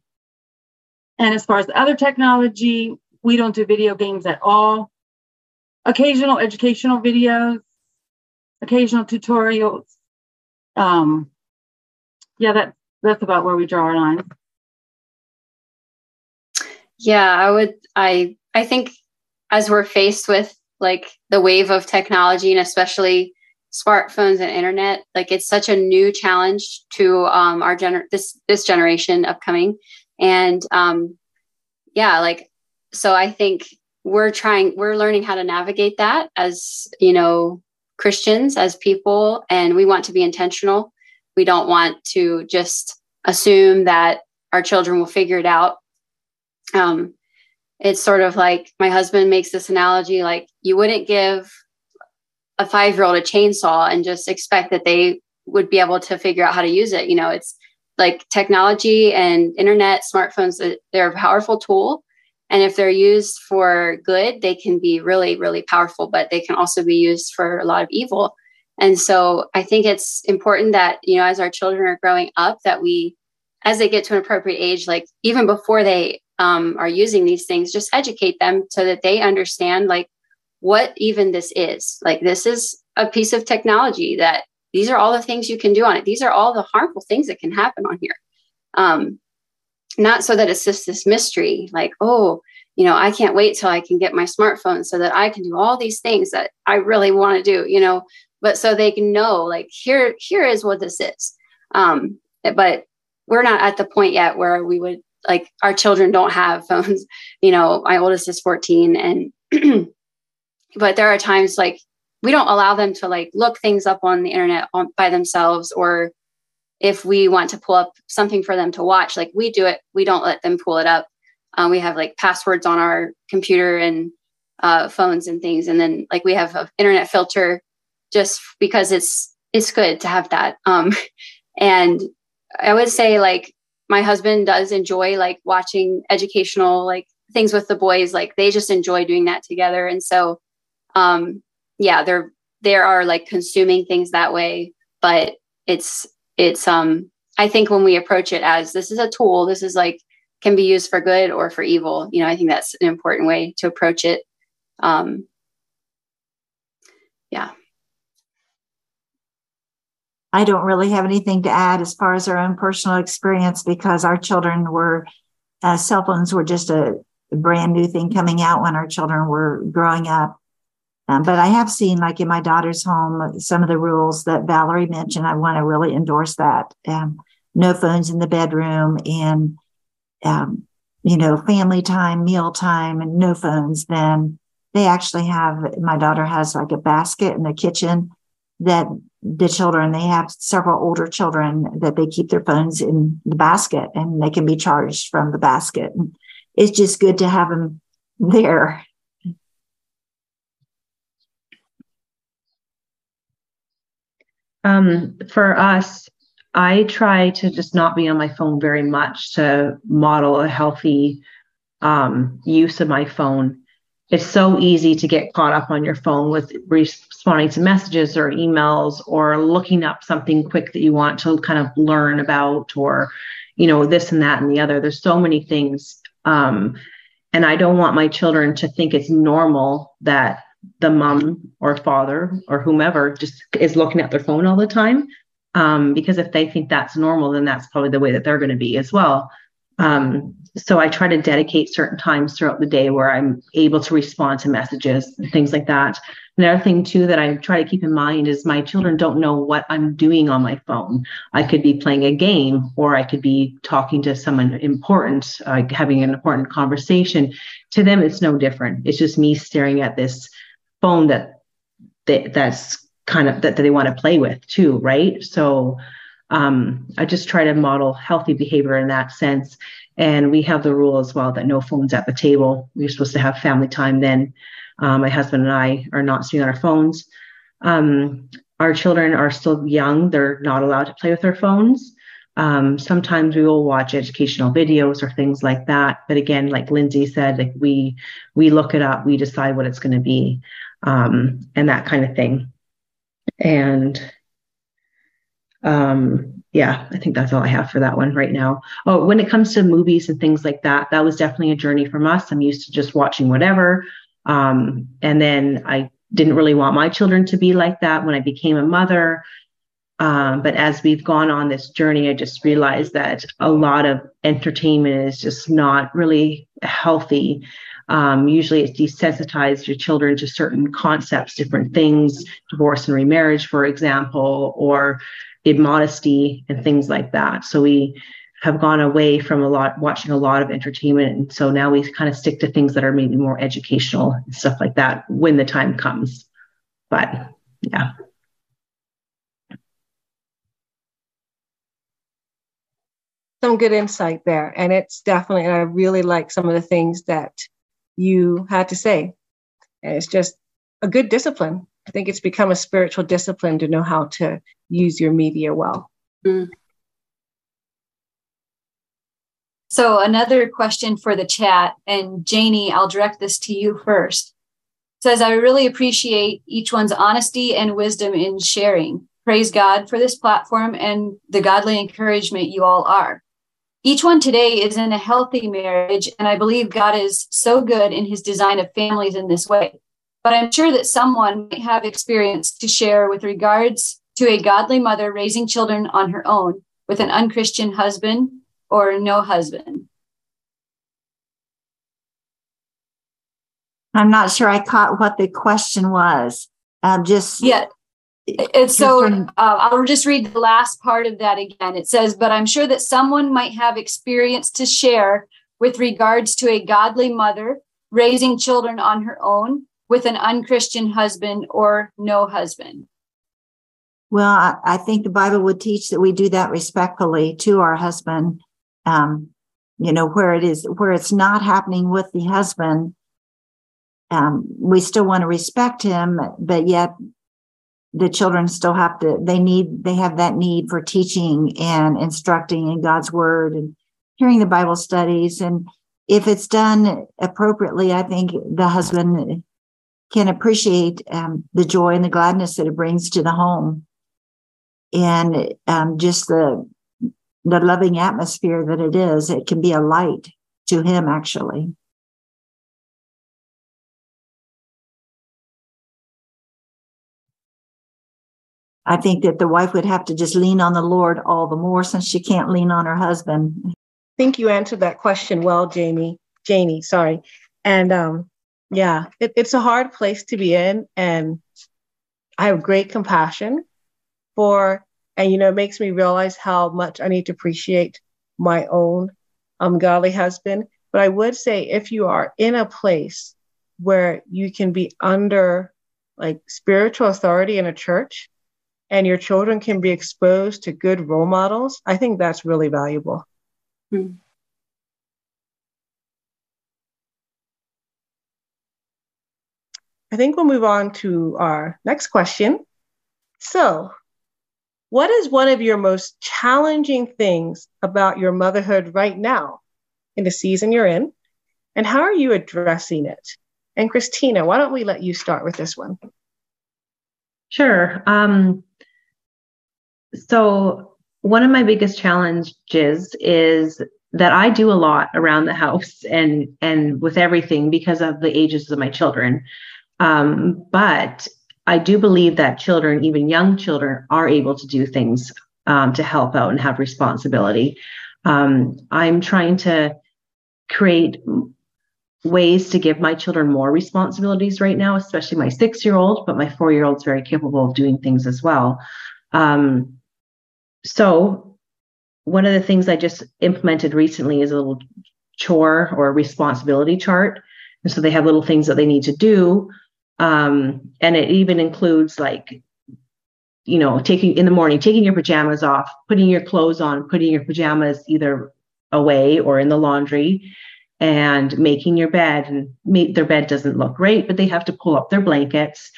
and as far as other technology, we don't do video games at all. Occasional educational videos, occasional tutorials. Um, yeah, that, that's about where we draw our lines. Yeah, I would I I think as we're faced with like the wave of technology and especially smartphones and internet, like it's such a new challenge to um our gener this this generation upcoming. And um yeah, like so I think we're trying we're learning how to navigate that as, you know, Christians, as people, and we want to be intentional. We don't want to just assume that our children will figure it out. Um, it's sort of like my husband makes this analogy like you wouldn't give a five year old a chainsaw and just expect that they would be able to figure out how to use it. You know, it's like technology and internet, smartphones, uh, they're a powerful tool. And if they're used for good, they can be really, really powerful, but they can also be used for a lot of evil. And so I think it's important that, you know, as our children are growing up, that we, as they get to an appropriate age, like even before they um, are using these things, just educate them so that they understand like what even this is. Like this is a piece of technology that these are all the things you can do on it. These are all the harmful things that can happen on here. Um, not so that it's just this mystery, like, oh, you know, I can't wait till I can get my smartphone so that I can do all these things that I really want to do, you know, but so they can know, like, here, here is what this is. Um, but we're not at the point yet where we would like our children don't have phones. *laughs* You know my oldest is 14 and *clears throat* but there are times like we don't allow them to like look things up on the internet on, by themselves or if we want to pull up something for them to watch like we do it. We don't let them pull it up. Um, we have like passwords on our computer and uh, phones and things and then like we have an internet filter just because it's it's good to have that. Um, *laughs* and i would say like my husband does enjoy like watching educational like things with the boys like they just enjoy doing that together. And so um yeah they're there are like consuming things that way. But it's it's um i think when we approach it as this is a tool. This is like can be used for good or for evil you know i think that's an important way to approach it. Um yeah I don't really have anything to add as far as our own personal experience because our children were, uh, cell phones were just a brand new thing coming out when our children were growing up. Um, but I have seen, like in my daughter's home, some of the rules that Valerie mentioned. I want to really endorse that. Um, no phones in the bedroom and, um, you know, family time, meal time, and no phones. Then they actually have, my daughter has like a basket in the kitchen that the children they have several older children that they keep their phones in the basket and they can be charged from the basket. It's just good to have them there. Um, for us i try to just not be on my phone very much to model a healthy um, use of my phone. It's so easy to get caught up on your phone with responding to messages or emails or looking up something quick that you want to kind of learn about or you know this and that and the other. There's so many things um, and i don't want my children to think it's normal that the mom or father or whomever just is looking at their phone all the time um, because if they think that's normal then that's probably the way that they're going to be as well um, so I try to dedicate certain times throughout the day where I'm able to respond to messages and things like that. Another thing too that I try to keep in mind is my children don't know what I'm doing on my phone. I could be playing a game or I could be talking to someone important, uh, having an important conversation. To them, it's no different. It's just me staring at this phone that, that that's kind of that, that they want to play with too, right? So um, I just try to model healthy behavior in that sense. And we have the rule as well that no phones at the table. We're supposed to have family time then. Um, my husband and I are not sitting on our phones. Um, our children are still young, they're not allowed to play with their phones. Um, sometimes we will watch educational videos or things like that. But again, like Lindsey said, like we we look it up, we decide what it's going to be, um, and that kind of thing. And um, yeah, I think that's all I have for that one right now. Oh, when it comes to movies and things like that, that was definitely a journey from us. I'm used to just watching whatever. Um, and then I didn't really want my children to be like that when I became a mother. Um, but as we've gone on this journey, I just realized that a lot of entertainment is just not really healthy. Um, usually, it's desensitized your children to certain concepts, different things, divorce and remarriage, for example, or immodesty and things like that. So we have gone away from a lot watching a lot of entertainment and so now we kind of stick to things that are maybe more educational and stuff like that when the time comes but yeah. Some good insight there. And it's definitely, and I really like some of the things that you had to say. And it's just a good discipline. I think it's become a spiritual discipline to know how to use your media well. Mm. So, another question for the chat, and Janie, I'll direct this to you first. Says, I really appreciate each one's honesty and wisdom in sharing. Praise God for this platform and the godly encouragement you all are. Each one today is in a healthy marriage, and I believe God is so good in his design of families in this way. But I'm sure that someone might have experience to share with regards to a godly mother raising children on her own with an unchristian husband or no husband? I'm not sure I caught what the question was. I'm just yeah. It's so uh, I'll just read the last part of that again. It says, "But I'm sure that someone might have experience to share with regards to a godly mother raising children on her own with an unchristian husband or no husband." Well, I, think the Bible would teach that we do that respectfully to our husband um, you know, where it is, where it's not happening with the husband, um, we still want to respect him, but yet the children still have to, they need, they have that need for teaching and instructing in God's word and hearing the Bible studies. And if it's done appropriately, I think the husband can appreciate um, the joy and the gladness that it brings to the home and um, just the the loving atmosphere that it is, it can be a light to him, actually. I think that the wife would have to just lean on the Lord all the more since she can't lean on her husband. I think you answered that question well, Jamie. Janie, sorry. And um, yeah, it, it's a hard place to be in. And I have great compassion for and, you know, it makes me realize how much I need to appreciate my own um, godly husband. But I would say if you are in a place where you can be under like spiritual authority in a church and your children can be exposed to good role models, I think that's really valuable. Hmm. I think we'll move on to our next question. So, what is one of your most challenging things about your motherhood right now in the season you're in? And how are you addressing it? And Christina, why don't we let you start with this one? Sure. Um, so, one of my biggest challenges is that I do a lot around the house and and with everything because of the ages of my children. Um, but I do believe that children, even young children, are able to do things um, to help out and have responsibility. Um, I'm trying to create ways to give my children more responsibilities right now, especially my six year old, but my four year old is very capable of doing things as well. Um, so, one of the things I just implemented recently is a little chore or responsibility chart. And so they have little things that they need to do um, and it even includes like, you know, taking in the morning, taking your pajamas off, putting your clothes on, putting your pajamas either away or in the laundry, and making your bed. And make, their bed doesn't look great, but they have to pull up their blankets.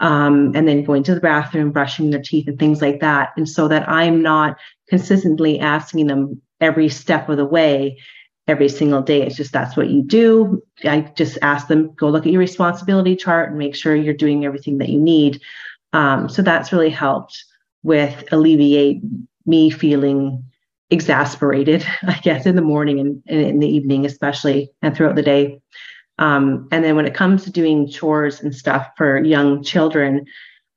Um, and then going to the bathroom, brushing their teeth, and things like that. And so that I'm not consistently asking them every step of the way every single day. It's just that's what you do. I just ask them, go look at your responsibility chart and make sure you're doing everything that you need. Um, so that's really helped with alleviate me feeling exasperated, *laughs* I guess, in the morning and, and in the evening, especially, and throughout the day. Um, and then when it comes to doing chores and stuff for young children,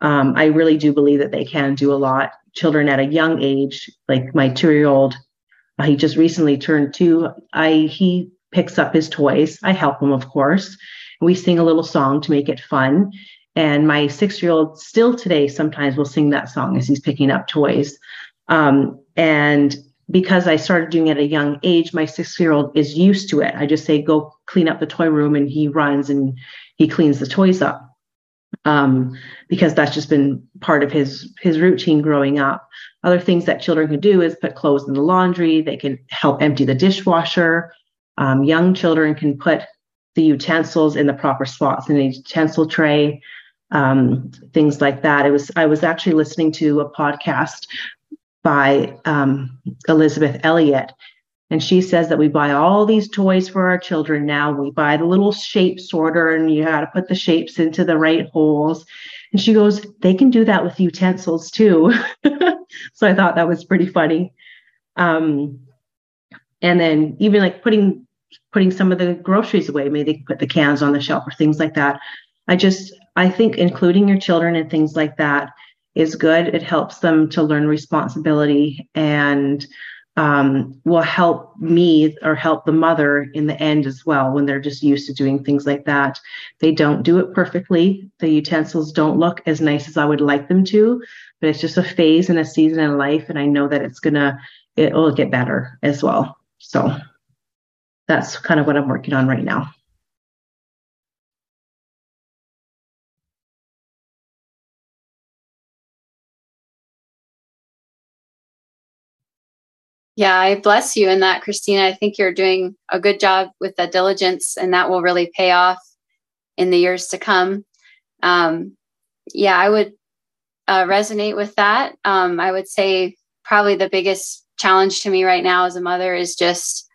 um, I really do believe that they can do a lot. Children at a young age, like my two year old, he just recently turned two. I he picks up his toys. I help him, of course. We sing a little song to make it fun. And my six year old still today sometimes will sing that song as he's picking up toys. Um, and because I started doing it at a young age, my six year old is used to it. I just say, go clean up the toy room, and he runs and he cleans the toys up. Um, because that's just been part of his his routine growing up. Other things that children can do is put clothes in the laundry. They can help empty the dishwasher. Um, young children can put the utensils in the proper spots in a utensil tray, um, things like that. It was I was actually listening to a podcast by um, Elisabeth Elliot, and she says that we buy all these toys for our children now. We buy the little shape sorter and you got to put the shapes into the right holes. And she goes, they can do that with utensils too. *laughs* so I thought that was pretty funny. Um, and then even like putting putting some of the groceries away, maybe they can put the cans on the shelf or things like that. I just I think including your children and things like that is good. It helps them to learn responsibility and um, will help me or help the mother in the end as well when they're just used to doing things like that. They don't do it perfectly. The utensils don't look as nice as I would like them to, but it's just a phase and a season in life. And I know that it's gonna, it will get better as well. So that's kind of what I'm working on right now. Yeah, I bless you in that, Christina. I think you're doing a good job with the diligence, and that will really pay off in the years to come. Um, yeah, I would uh, resonate with that. Um, I would say probably the biggest challenge to me right now as a mother is just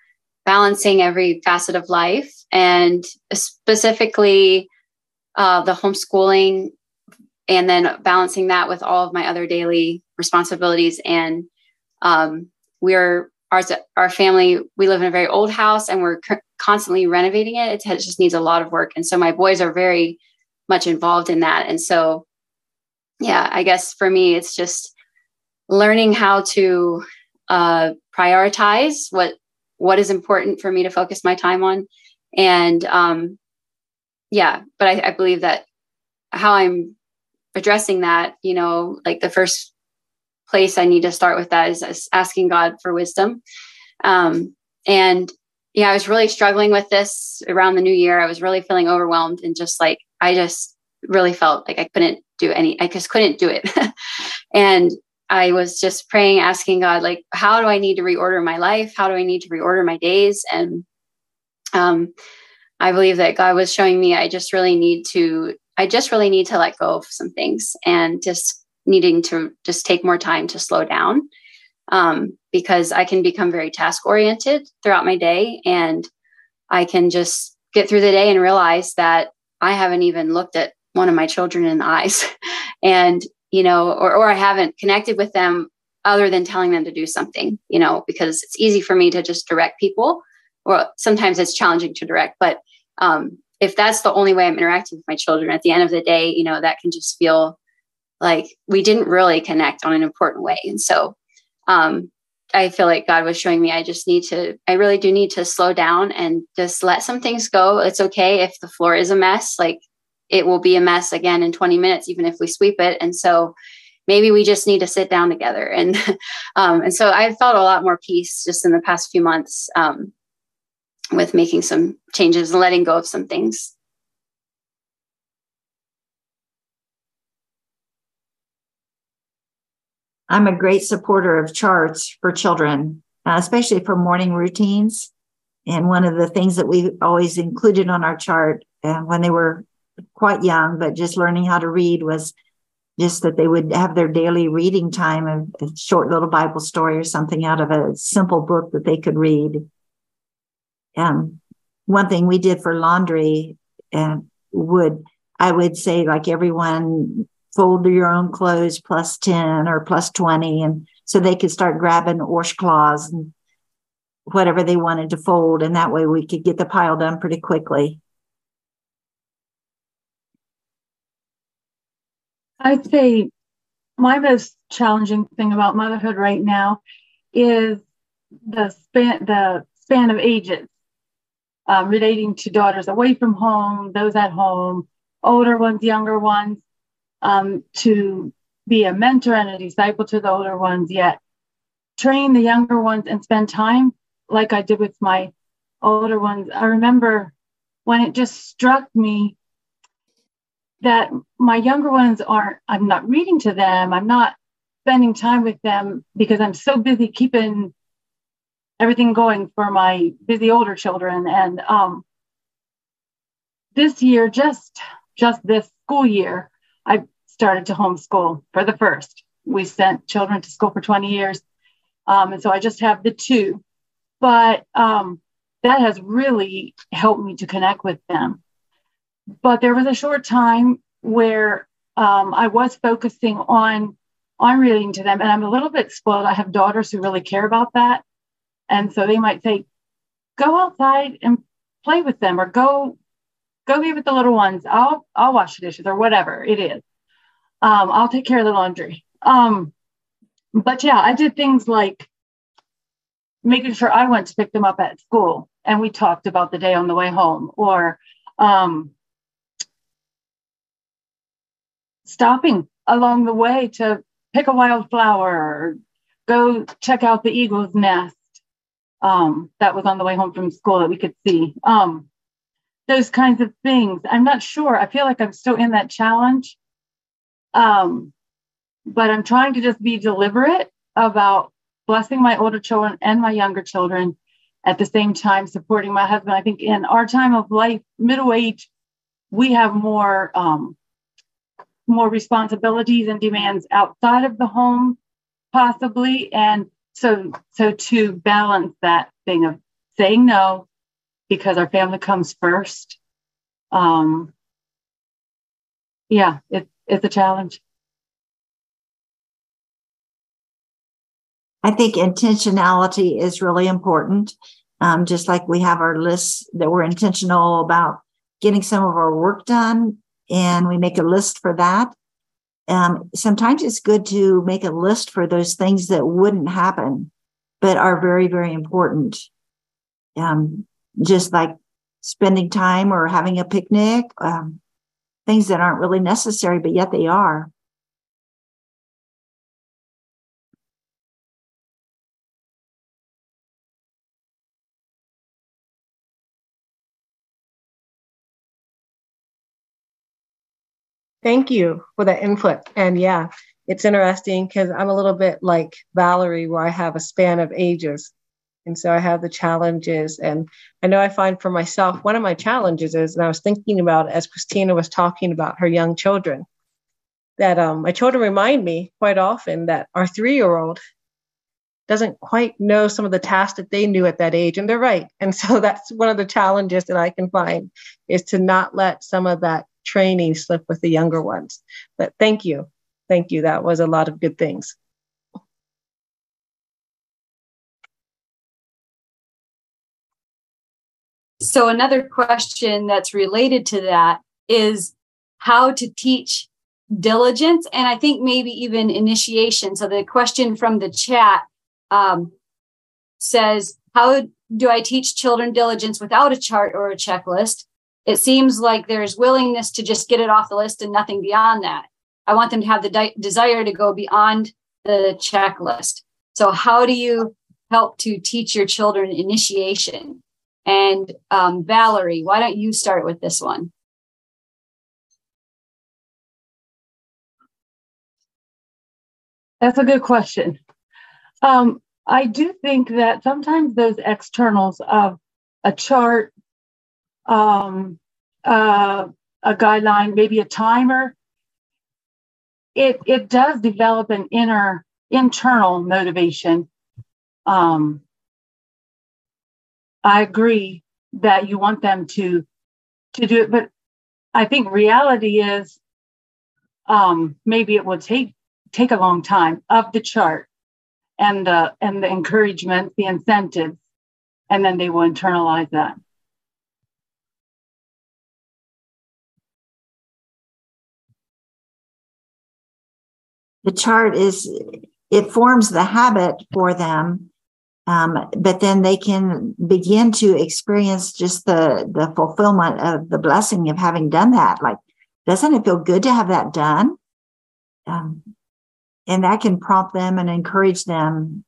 balancing every facet of life and specifically uh, the homeschooling and then balancing that with all of my other daily responsibilities and um, we're our, our family we live in a very old house and we're constantly renovating it. It just needs a lot of work. And so my boys are very much involved in that. And so yeah i guess for me it's just learning how to uh, prioritize what what is important for me to focus my time on. And um, yeah but I, I believe that how i'm addressing that you know like the first place I need to start with that is asking God for wisdom. Um, and yeah, I was really struggling with this around the new year. I was really feeling overwhelmed and just like, I just really felt like I couldn't do any, I just couldn't do it. *laughs* and I was just praying, asking God, like, how do I need to reorder my life? How do I need to reorder my days? And um, I believe that God was showing me I just really need to, I just really need to let go of some things and just needing to just take more time to slow down um, because I can become very task oriented throughout my day and I can just get through the day and realize that I haven't even looked at one of my children in the eyes. *laughs* And you know or, or I haven't connected with them other than telling them to do something you know because it's easy for me to just direct people. Or sometimes it's challenging to direct but um, if that's the only way I'm interacting with my children at the end of the day you know that can just feel like we didn't really connect on an important way. And so um, I feel like God was showing me I just need to, I really do need to slow down and just let some things go. It's okay if the floor is a mess, like it will be a mess again in 20 minutes, even if we sweep it. And so maybe we just need to sit down together. And, *laughs* um, and so I felt a lot more peace just in the past few months um, with making some changes and letting go of some things. I'm a great supporter of charts for children, uh, especially for morning routines. And one of the things that we always included on our chart uh, when they were quite young, but just learning how to read was just that they would have their daily reading time of a short little Bible story or something out of a simple book that they could read. Um, one thing we did for laundry uh, would, I would say, like everyone fold your own clothes plus 10 or plus 20. And so they could start grabbing washcloths and whatever they wanted to fold. And that way we could get the pile done pretty quickly. I'd say my most challenging thing about motherhood right now is the span the span of ages um, relating to daughters away from home, those at home, older ones, younger ones um, to be a mentor and a disciple to the older ones, yet train the younger ones and spend time like I did with my older ones. I remember when it just struck me that my younger ones aren't, I'm not reading to them. I'm not spending time with them because I'm so busy keeping everything going for my busy older children. And um, this year, just just this school year, I started to homeschool for the first. We sent children to school for 20 years. Um, and so I just have the two. But um, that has really helped me to connect with them. But there was a short time where um, I was focusing on on reading to them, and I'm a little bit spoiled. I have daughters who really care about that, and so they might say, "Go outside and play with them," or "Go go be with the little ones. I'll I'll wash the dishes or whatever it is. Um, I'll take care of the laundry." Um, but yeah, I did things like making sure I went to pick them up at school and we talked about the day on the way home or um, stopping along the way to pick a wildflower or go check out the eagle's nest um, that was on the way home from school that we could see. Um, those kinds of things. I'm not sure. I feel like I'm still in that challenge. Um, but I'm trying to just be deliberate about blessing my older children and my younger children at the same time supporting my husband. I think in our time of life, middle age, we have more um, more responsibilities and demands outside of the home, possibly, and so so to balance that thing of saying no because our family comes first. Um, yeah, it's it's a challenge. I think intentionality is really important. Um, just like we have our lists that we're intentional about getting some of our work done, and we make a list for that. Um, sometimes it's good to make a list for those things that wouldn't happen, but are very, very important. Um, just like spending time or having a picnic, um, things that aren't really necessary, but yet they are. Thank you for that input. And yeah, it's interesting because I'm a little bit like Valerie, where I have a span of ages. And so I have the challenges. And I know I find for myself, one of my challenges is, and I was thinking about as Christina was talking about her young children, that um, my children remind me quite often that our three year old doesn't quite know some of the tasks that they knew at that age. And they're right. And so *laughs* that's one of the challenges that I can find is to not let some of that training slip with the younger ones. But thank you. Thank you. That was a lot of good things. So, another question that's related to that is how to teach diligence and I think maybe even initiation. So, the question from the chat um, says, How do I teach children diligence without a chart or a checklist? it seems like there's willingness to just get it off the list and nothing beyond that. I want them to have the desire to go beyond the checklist. So, how do you help to teach your children initiation? And um, Valerie, why don't you start with this one? That's a good question. Um, I do think that sometimes those externals of a chart um, uh, a guideline, maybe a timer, it it does develop an inner internal motivation. Um, I agree that you want them to to do it, but I think reality is um, maybe it will take take a long time of the chart and the and the encouragement, the incentives, and then they will internalize that. the chart is it forms the habit for them um, but then they can begin to experience just the the fulfillment of the blessing of having done that. Like doesn't it feel good to have that done? Um, and that can prompt them and encourage them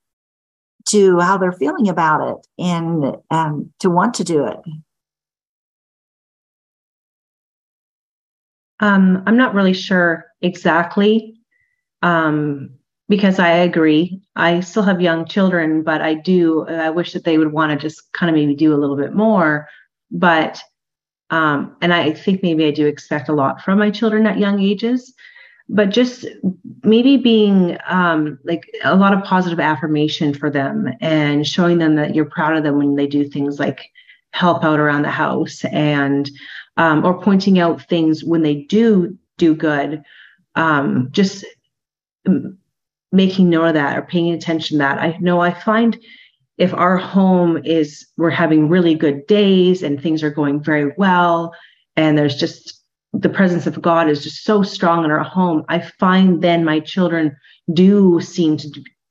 to how they're feeling about it and um, to want to do it. Um, I'm not really sure exactly um, because I agree. I still have young children, but I do. I wish that they would want to just kind of maybe do a little bit more. But um, and I think maybe I do expect a lot from my children at young ages. But just maybe being um, like a lot of positive affirmation for them and showing them that you're proud of them when they do things like help out around the house and um, or pointing out things when they do do good um, just making note of that or paying attention to that i know i find if our home is we're having really good days and things are going very well and there's just the presence of god is just so strong in our home i find then my children do seem to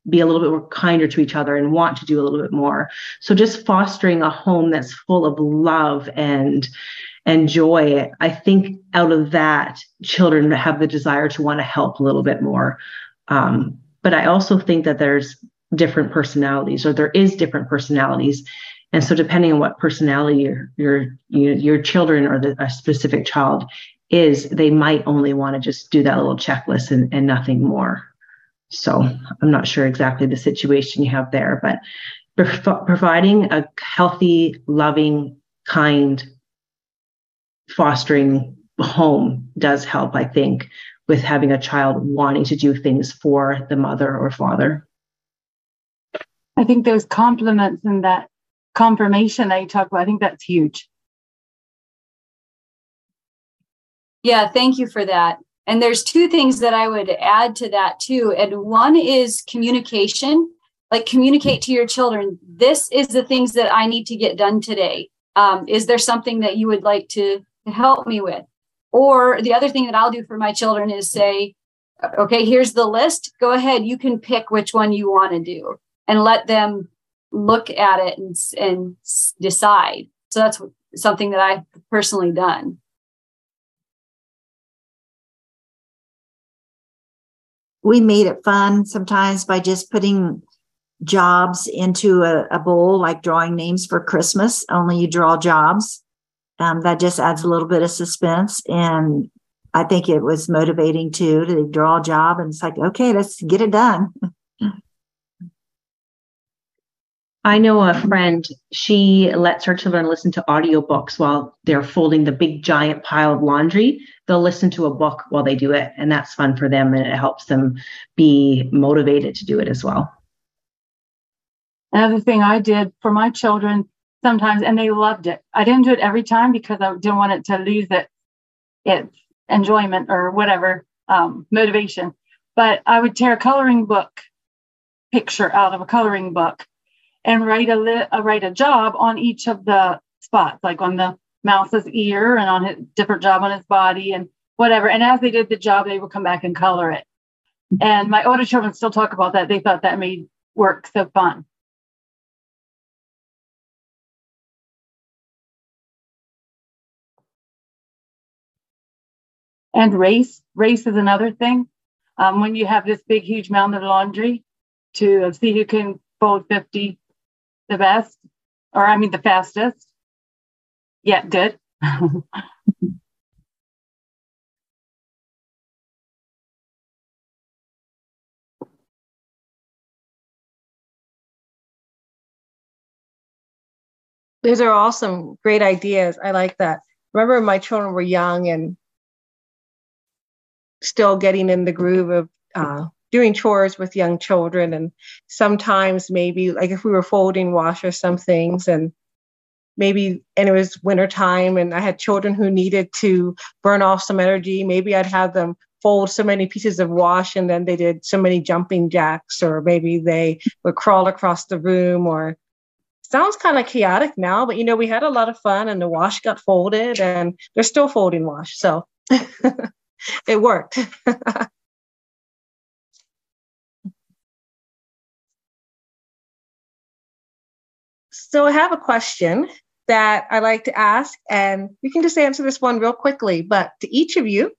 be a little bit more kinder to each other and want to do a little bit more. So just fostering a home that's full of love and and joy, I think out of that, children have the desire to want to help a little bit more. Um, but I also think that there's different personalities, or there is different personalities, and so depending on what personality your your your children or the, a specific child is, they might only want to just do that little checklist and, and nothing more. So I'm not sure exactly the situation you have there, but providing a healthy, loving, kind, fostering home does help, I think, with having a child wanting to do things for the mother or father. I think those compliments and that confirmation that you talk about, I think that's huge. Yeah, thank you for that. And there's two things that I would add to that too. And one is communication, like communicate to your children, this is the things that I need to get done today. Um, is there something that you would like to, to help me with? Or the other thing that I'll do for my children is say, okay, here's the list. Go ahead. You can pick which one you want to do and let them look at it and, and decide. So that's something that I've personally done. we made it fun sometimes by just putting jobs into a, a bowl, like drawing names for Christmas, only you draw jobs. Um, that just adds a little bit of suspense. And I think it was motivating too to draw a job. And it's like, okay, let's get it done. I know a friend, she lets her children listen to audiobooks while they're folding the big giant pile of laundry. They'll listen to a book while they do it, and that's fun for them and it helps them be motivated to do it as well. Another thing I did for my children sometimes, and they loved it. I didn't do it every time because I didn't want it to lose it, its enjoyment or whatever um, motivation. But I would tear a coloring book picture out of a coloring book and write a li- uh, write a job on each of the spots, like on the mouse's ear and on a different job on his body and whatever. And as they did the job, they would come back and color it. And my older children still talk about that. They thought that made work so fun. And race, race is another thing. Um, when you have this big, huge mound of laundry, to see who can fold 50 the best, or I mean the fastest. Yeah, good. *laughs* Those are awesome, great ideas. I like that. Remember, my children were young and still getting in the groove of uh, doing chores with young children. And sometimes maybe like if we were folding wash or some things and maybe and it was wintertime and i had children who needed to burn off some energy maybe i'd have them fold so many pieces of wash and then they did so many jumping jacks or maybe they would crawl across the room or sounds kind of chaotic now but you know we had a lot of fun and the wash got folded and they're still folding wash so *laughs* *laughs* it worked *laughs* So I have a question that I like to ask, and you can just answer this one real quickly. But to each of you,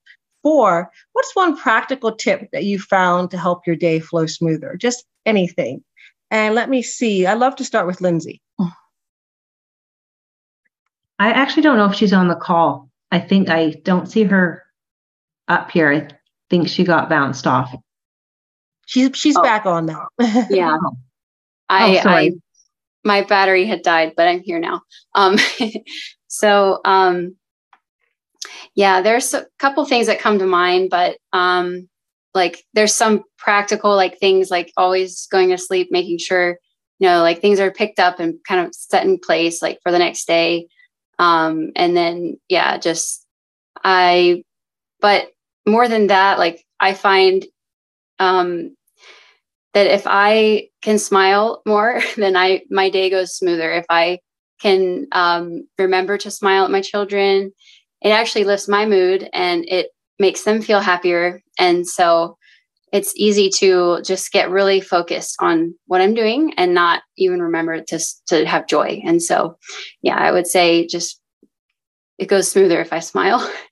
four, what's one practical tip that you found to help your day flow smoother? Just anything. And let me see. I love to start with Lindsey. I actually don't know if she's on the call. I think I don't see her up here. I think she got bounced off. She's she's Oh. back on now. *laughs* Yeah. I, Oh, sorry. I my battery had died, but I'm here now. Um, *laughs* so um, yeah, there's a couple things that come to mind, but um, like there's some practical like things like always going to sleep, making sure you know like things are picked up and kind of set in place like for the next day. Um, and then yeah, just I, but more than that, like I find um that if I can smile more, *laughs* then I my day goes smoother. If I can um, remember to smile at my children, it actually lifts my mood and it makes them feel happier. And so it's easy to just get really focused on what I'm doing and not even remember to to have joy. And so, yeah, I would say just it goes smoother if I smile. *laughs*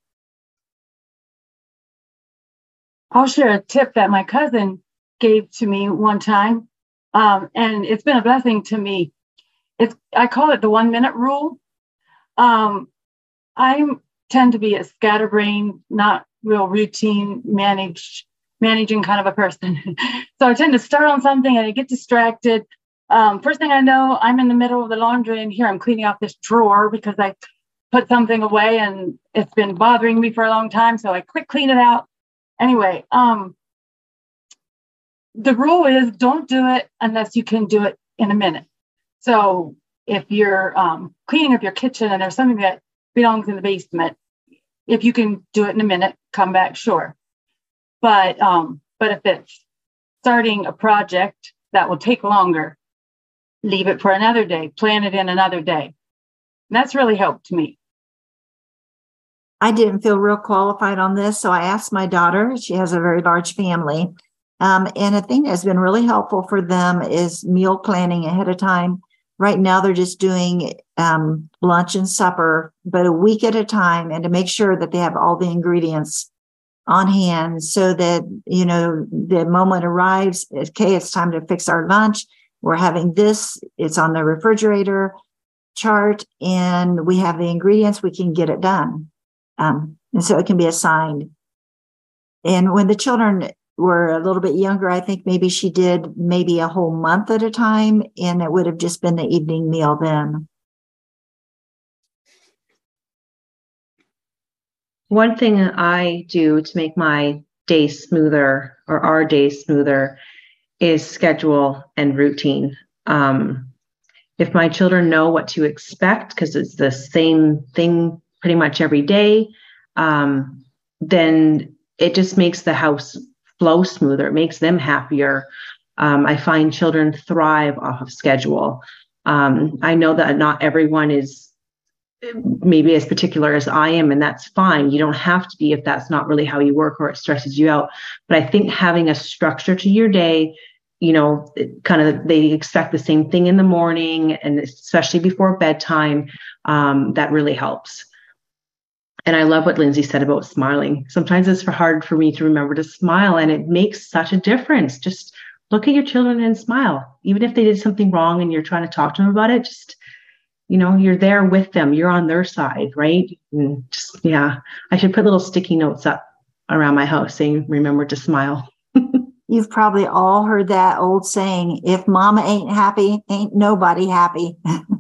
I'll share a tip that my cousin gave to me one time, um, and it's been a blessing to me. It's I call it the one minute rule. Um, I tend to be a scatterbrain, not real routine managed managing kind of a person. *laughs* so I tend to start on something and I get distracted. Um, first thing I know, I'm in the middle of the laundry and here I'm cleaning out this drawer because I put something away and it's been bothering me for a long time. So I quick clean it out anyway, um, the rule is don't do it unless you can do it in a minute. So if you're um, cleaning up your kitchen and there's something that belongs in the basement, if you can do it in a minute, come back, sure. But um, but if it's starting a project that will take longer, leave it for another day, plan it in another day. And that's really helped me. I didn't feel real qualified on this, so I asked my daughter. She has a very large family. Um, and a thing that's been really helpful for them is meal planning ahead of time. Right now, they're just doing um, lunch and supper, but a week at a time, and to make sure that they have all the ingredients on hand so that, you know, the moment arrives, okay, it's time to fix our lunch. We're having this, it's on the refrigerator chart, and we have the ingredients, we can get it done. Um, and so it can be assigned. And when the children were a little bit younger, I think maybe she did maybe a whole month at a time, and it would have just been the evening meal then. One thing I do to make my day smoother or our day smoother is schedule and routine. Um, if my children know what to expect, because it's the same thing pretty much every day, um, then it just makes the house flow smoother. It makes them happier. Um, I find children thrive off of schedule. Um, I know that not everyone is maybe as particular as I am, and that's fine. You don't have to be if that's not really how you work or it stresses you out. But I think having a structure to your day, you know, kind of they expect the same thing in the morning and especially before bedtime, um, that really helps. And I love what Lindsey said about smiling. Sometimes it's hard for me to remember to smile, and it makes such a difference. Just look at your children and smile. Even if they did something wrong and you're trying to talk to them about it, just you know, you're there with them. You're on their side, right? And just yeah, I should put little sticky notes up around my house saying, "Remember to smile." *laughs* You've probably all heard that old saying, if mama ain't happy, ain't nobody happy. *laughs*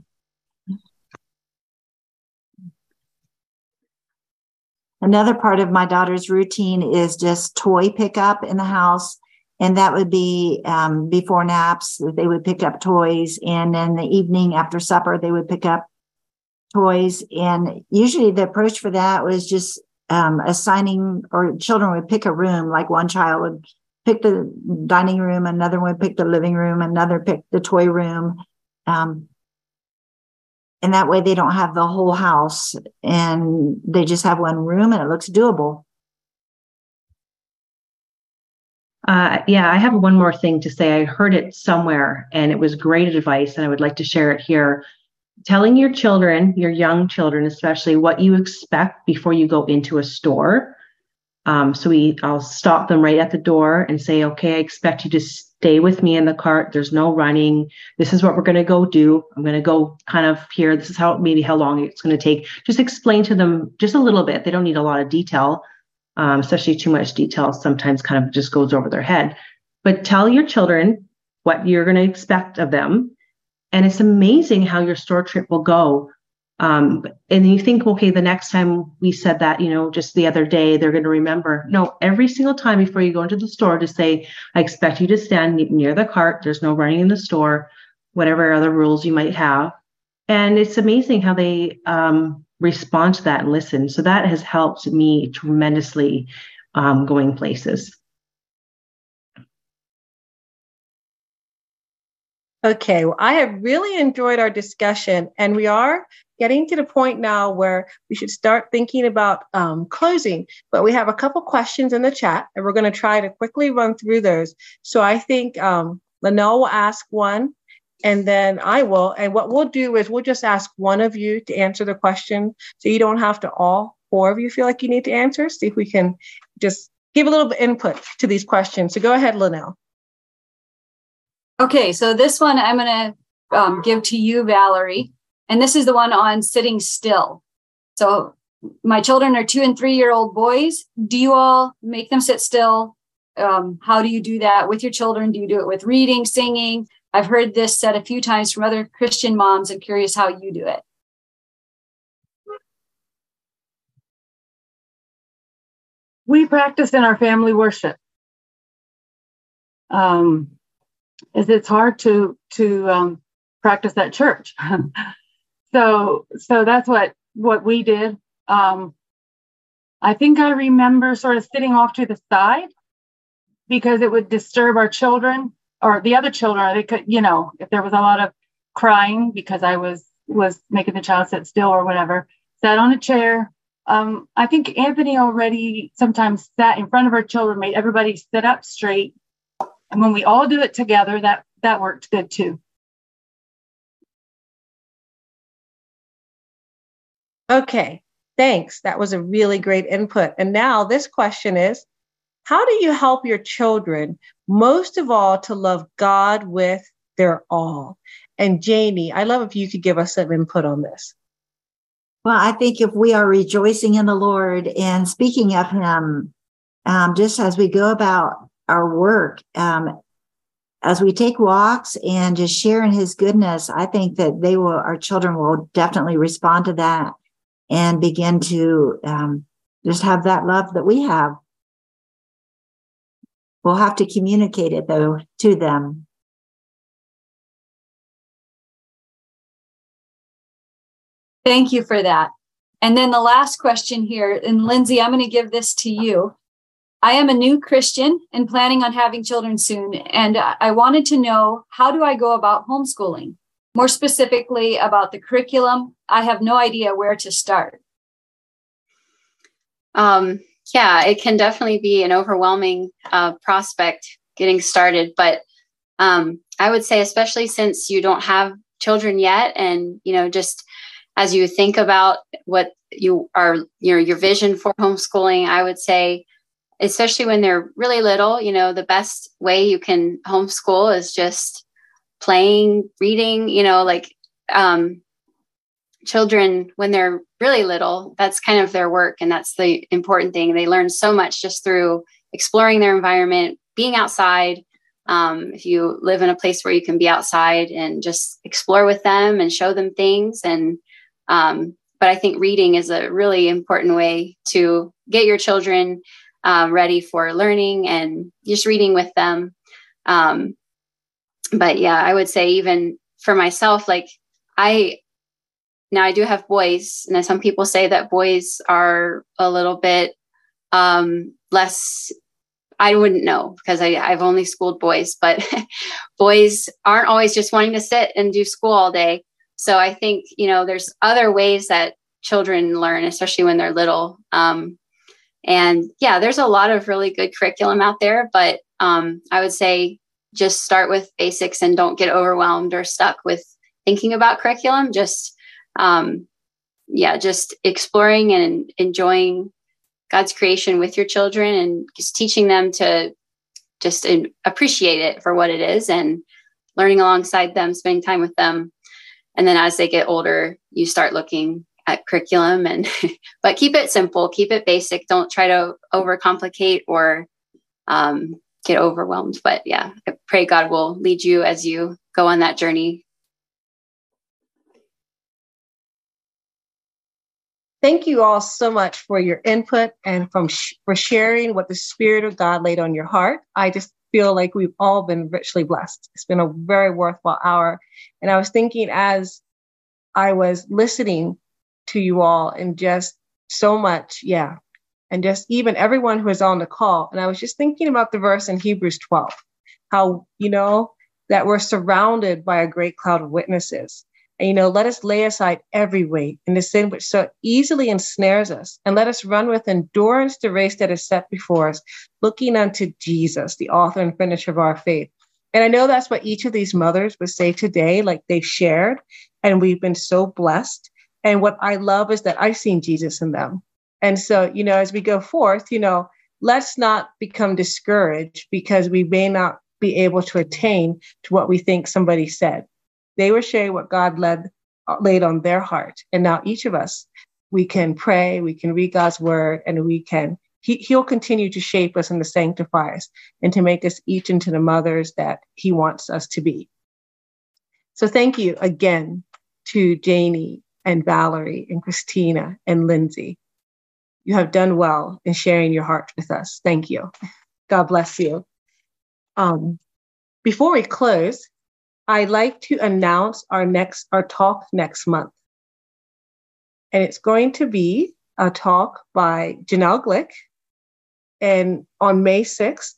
Another part of my daughter's routine is just toy pickup in the house. And that would be um, before naps, they would pick up toys. And then the evening after supper, they would pick up toys. And usually the approach for that was just um, assigning, or children would pick a room, like one child would pick the dining room, another one would pick the living room, another pick the toy room. Um, and that way they don't have the whole house and they just have one room and it looks doable. Uh, yeah, I have one more thing to say. I heard it somewhere and it was great advice, and I would like to share it here. Telling your children, your young children especially, what you expect before you go into a store. Um, so we, I'll stop them right at the door and say, "Okay, I expect you to stay with me in the cart. There's no running. This is what we're going to go do. I'm going to go kind of here. This is how maybe how long it's going to take. Just explain to them just a little bit. They don't need a lot of detail." um, especially too much detail sometimes kind of just goes over their head. But tell your children what you're going to expect of them. And it's amazing how your store trip will go. Um, and you think, okay, the next time we said that, you know, just the other day, they're going to remember. No, every single time before you go into the store, to say, I expect you to stand near the cart. There's no running in the store, whatever other rules you might have. And it's amazing how they um, respond to that and listen. So that has helped me tremendously um, going places. Okay, well, I have really enjoyed our discussion, and we are getting to the point now where we should start thinking about um, closing. But we have a couple questions in the chat, and we're going to try to quickly run through those. So I think um, will ask one, and then I will. And what we'll do is we'll just ask one of you to answer the question, so you don't have to all four of you feel like you need to answer. See if we can just give a little bit input to these questions. So go ahead, Linnell. Okay, so this one I'm going to um, give to you, Valerie. And this is the one on sitting still. So my children are two and three year old boys. Do you all make them sit still? Um, how do you do that with your children? Do you do it with reading, singing? I've heard this said a few times from other Christian moms. I'm curious how you do it. We practice in our family worship. Um, is it's hard to to um, practice at church. *laughs* so so that's what what we did. Um, I think I remember sort of sitting off to the side because it would disturb our children or the other children. They could, you know, if there was a lot of crying because I was was making the child sit still or whatever. Sat on a chair. Um, I think Anthony already sometimes sat in front of our children, made everybody sit up straight, and when we all do it together, that that worked good too. Okay, thanks. That was a really great input. And now this question is How do you help your children, most of all, to love God with their all? And Janie, I love if you could give us some input on this. Well, I think if we are rejoicing in the Lord and speaking of Him, um, just as we go about our work, um, as we take walks and just share in His goodness, I think that they will, our children will definitely respond to that and begin to um, just have that love that we have. We'll have to communicate it though to them. Thank you for that. And then the last question here, and Lindsey, I'm going to give this to you. I am a new Christian and planning on having children soon. And I wanted to know how do I go about homeschooling? More specifically about the curriculum, I have no idea where to start. Um, yeah, it can definitely be an overwhelming uh, prospect getting started. But um, I would say, especially since you don't have children yet, and you know, just as you think about what you are, you know, your vision for homeschooling, I would say, especially when they're really little, you know, the best way you can homeschool is just playing, reading, you know, like um, children when they're really little, that's kind of their work. And that's the important thing. They learn so much just through exploring their environment, being outside. Um, if you live in a place where you can be outside and just explore with them and show them things. And, um, but I think reading is a really important way to get your children um, ready for learning and just reading with them. Um, but yeah, I would say even for myself, like I now I do have boys, and some people say that boys are a little bit um, less. I wouldn't know because I, I've only schooled boys, but *laughs* boys aren't always just wanting to sit and do school all day. So I think you know there's other ways that children learn, especially when they're little. Um, and yeah, there's a lot of really good curriculum out there, but um, I would say just start with basics and don't get overwhelmed or stuck with thinking about curriculum. Just, um, yeah, just exploring and enjoying God's creation with your children and just teaching them to just appreciate it for what it is and learning alongside them, spending time with them. And then as they get older, you start looking at curriculum and *laughs* but keep it simple keep it basic don't try to overcomplicate or um, get overwhelmed but yeah i pray god will lead you as you go on that journey Thank you all so much for your input and from sh- for sharing what the Spirit of God laid on your heart. I just feel like we've all been richly blessed. It's been a very worthwhile hour. And I was thinking as I was listening to you all and just so much, yeah. And just even everyone who is on the call. And I was just thinking about the verse in Hebrews 12, how, you know, that we're surrounded by a great cloud of witnesses. And, you know, let us lay aside every weight and the sin which so easily ensnares us, and let us run with endurance the race that is set before us, looking unto Jesus, the author and finisher of our faith. And I know that's what each of these mothers would say today, like they've shared, and we've been so blessed. And what I love is that I've seen Jesus in them. And so, you know, as we go forth, you know, let's not become discouraged because we may not be able to attain to what we think somebody said they were sharing what God led, uh, laid on their heart. And now each of us, we can pray, we can read God's word, and we can, he, He'll continue to shape us and to sanctify us and to make us each into the mothers that He wants us to be. So thank you again to Janie and Valerie and Christina and Lindsey. You have done well in sharing your heart with us. Thank you. God bless you. Um, before we close, I'd like to announce our next our talk next month. And it's going to be a talk by Janelle Glick and on May 6th.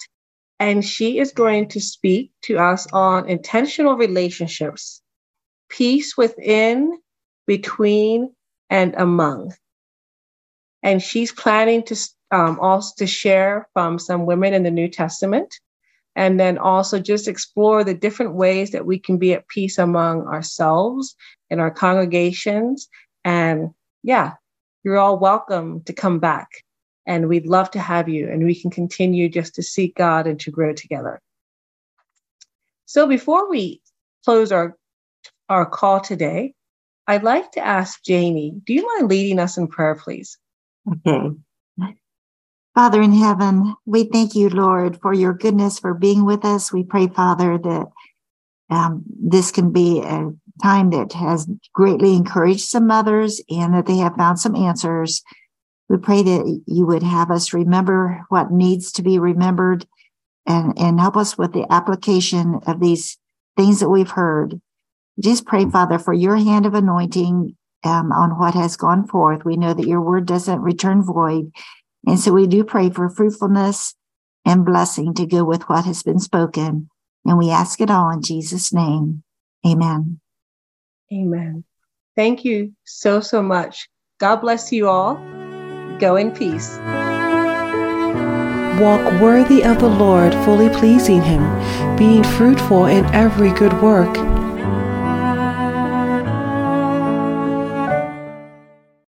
And she is going to speak to us on intentional relationships, peace within, between, and among. And she's planning to um, also to share from some women in the New Testament and then also just explore the different ways that we can be at peace among ourselves in our congregations. And yeah, you're all welcome to come back. And we'd love to have you, and we can continue just to seek God and to grow together. So before we close our, our call today, I'd like to ask Janie, do you mind leading us in prayer, please? Okay. Father in heaven, we thank you, Lord, for your goodness, for being with us. We pray, Father, that um, this can be a time that has greatly encouraged some mothers and that they have found some answers. We pray that you would have us remember what needs to be remembered and, and help us with the application of these things that we've heard. Just pray, Father, for your hand of anointing um, on what has gone forth. We know that your word doesn't return void and so we do pray for fruitfulness and blessing to go with what has been spoken. And we ask it all in Jesus' name. Amen. Amen. Thank you so, so much. God bless you all. Go in peace. Walk worthy of the Lord, fully pleasing Him, being fruitful in every good work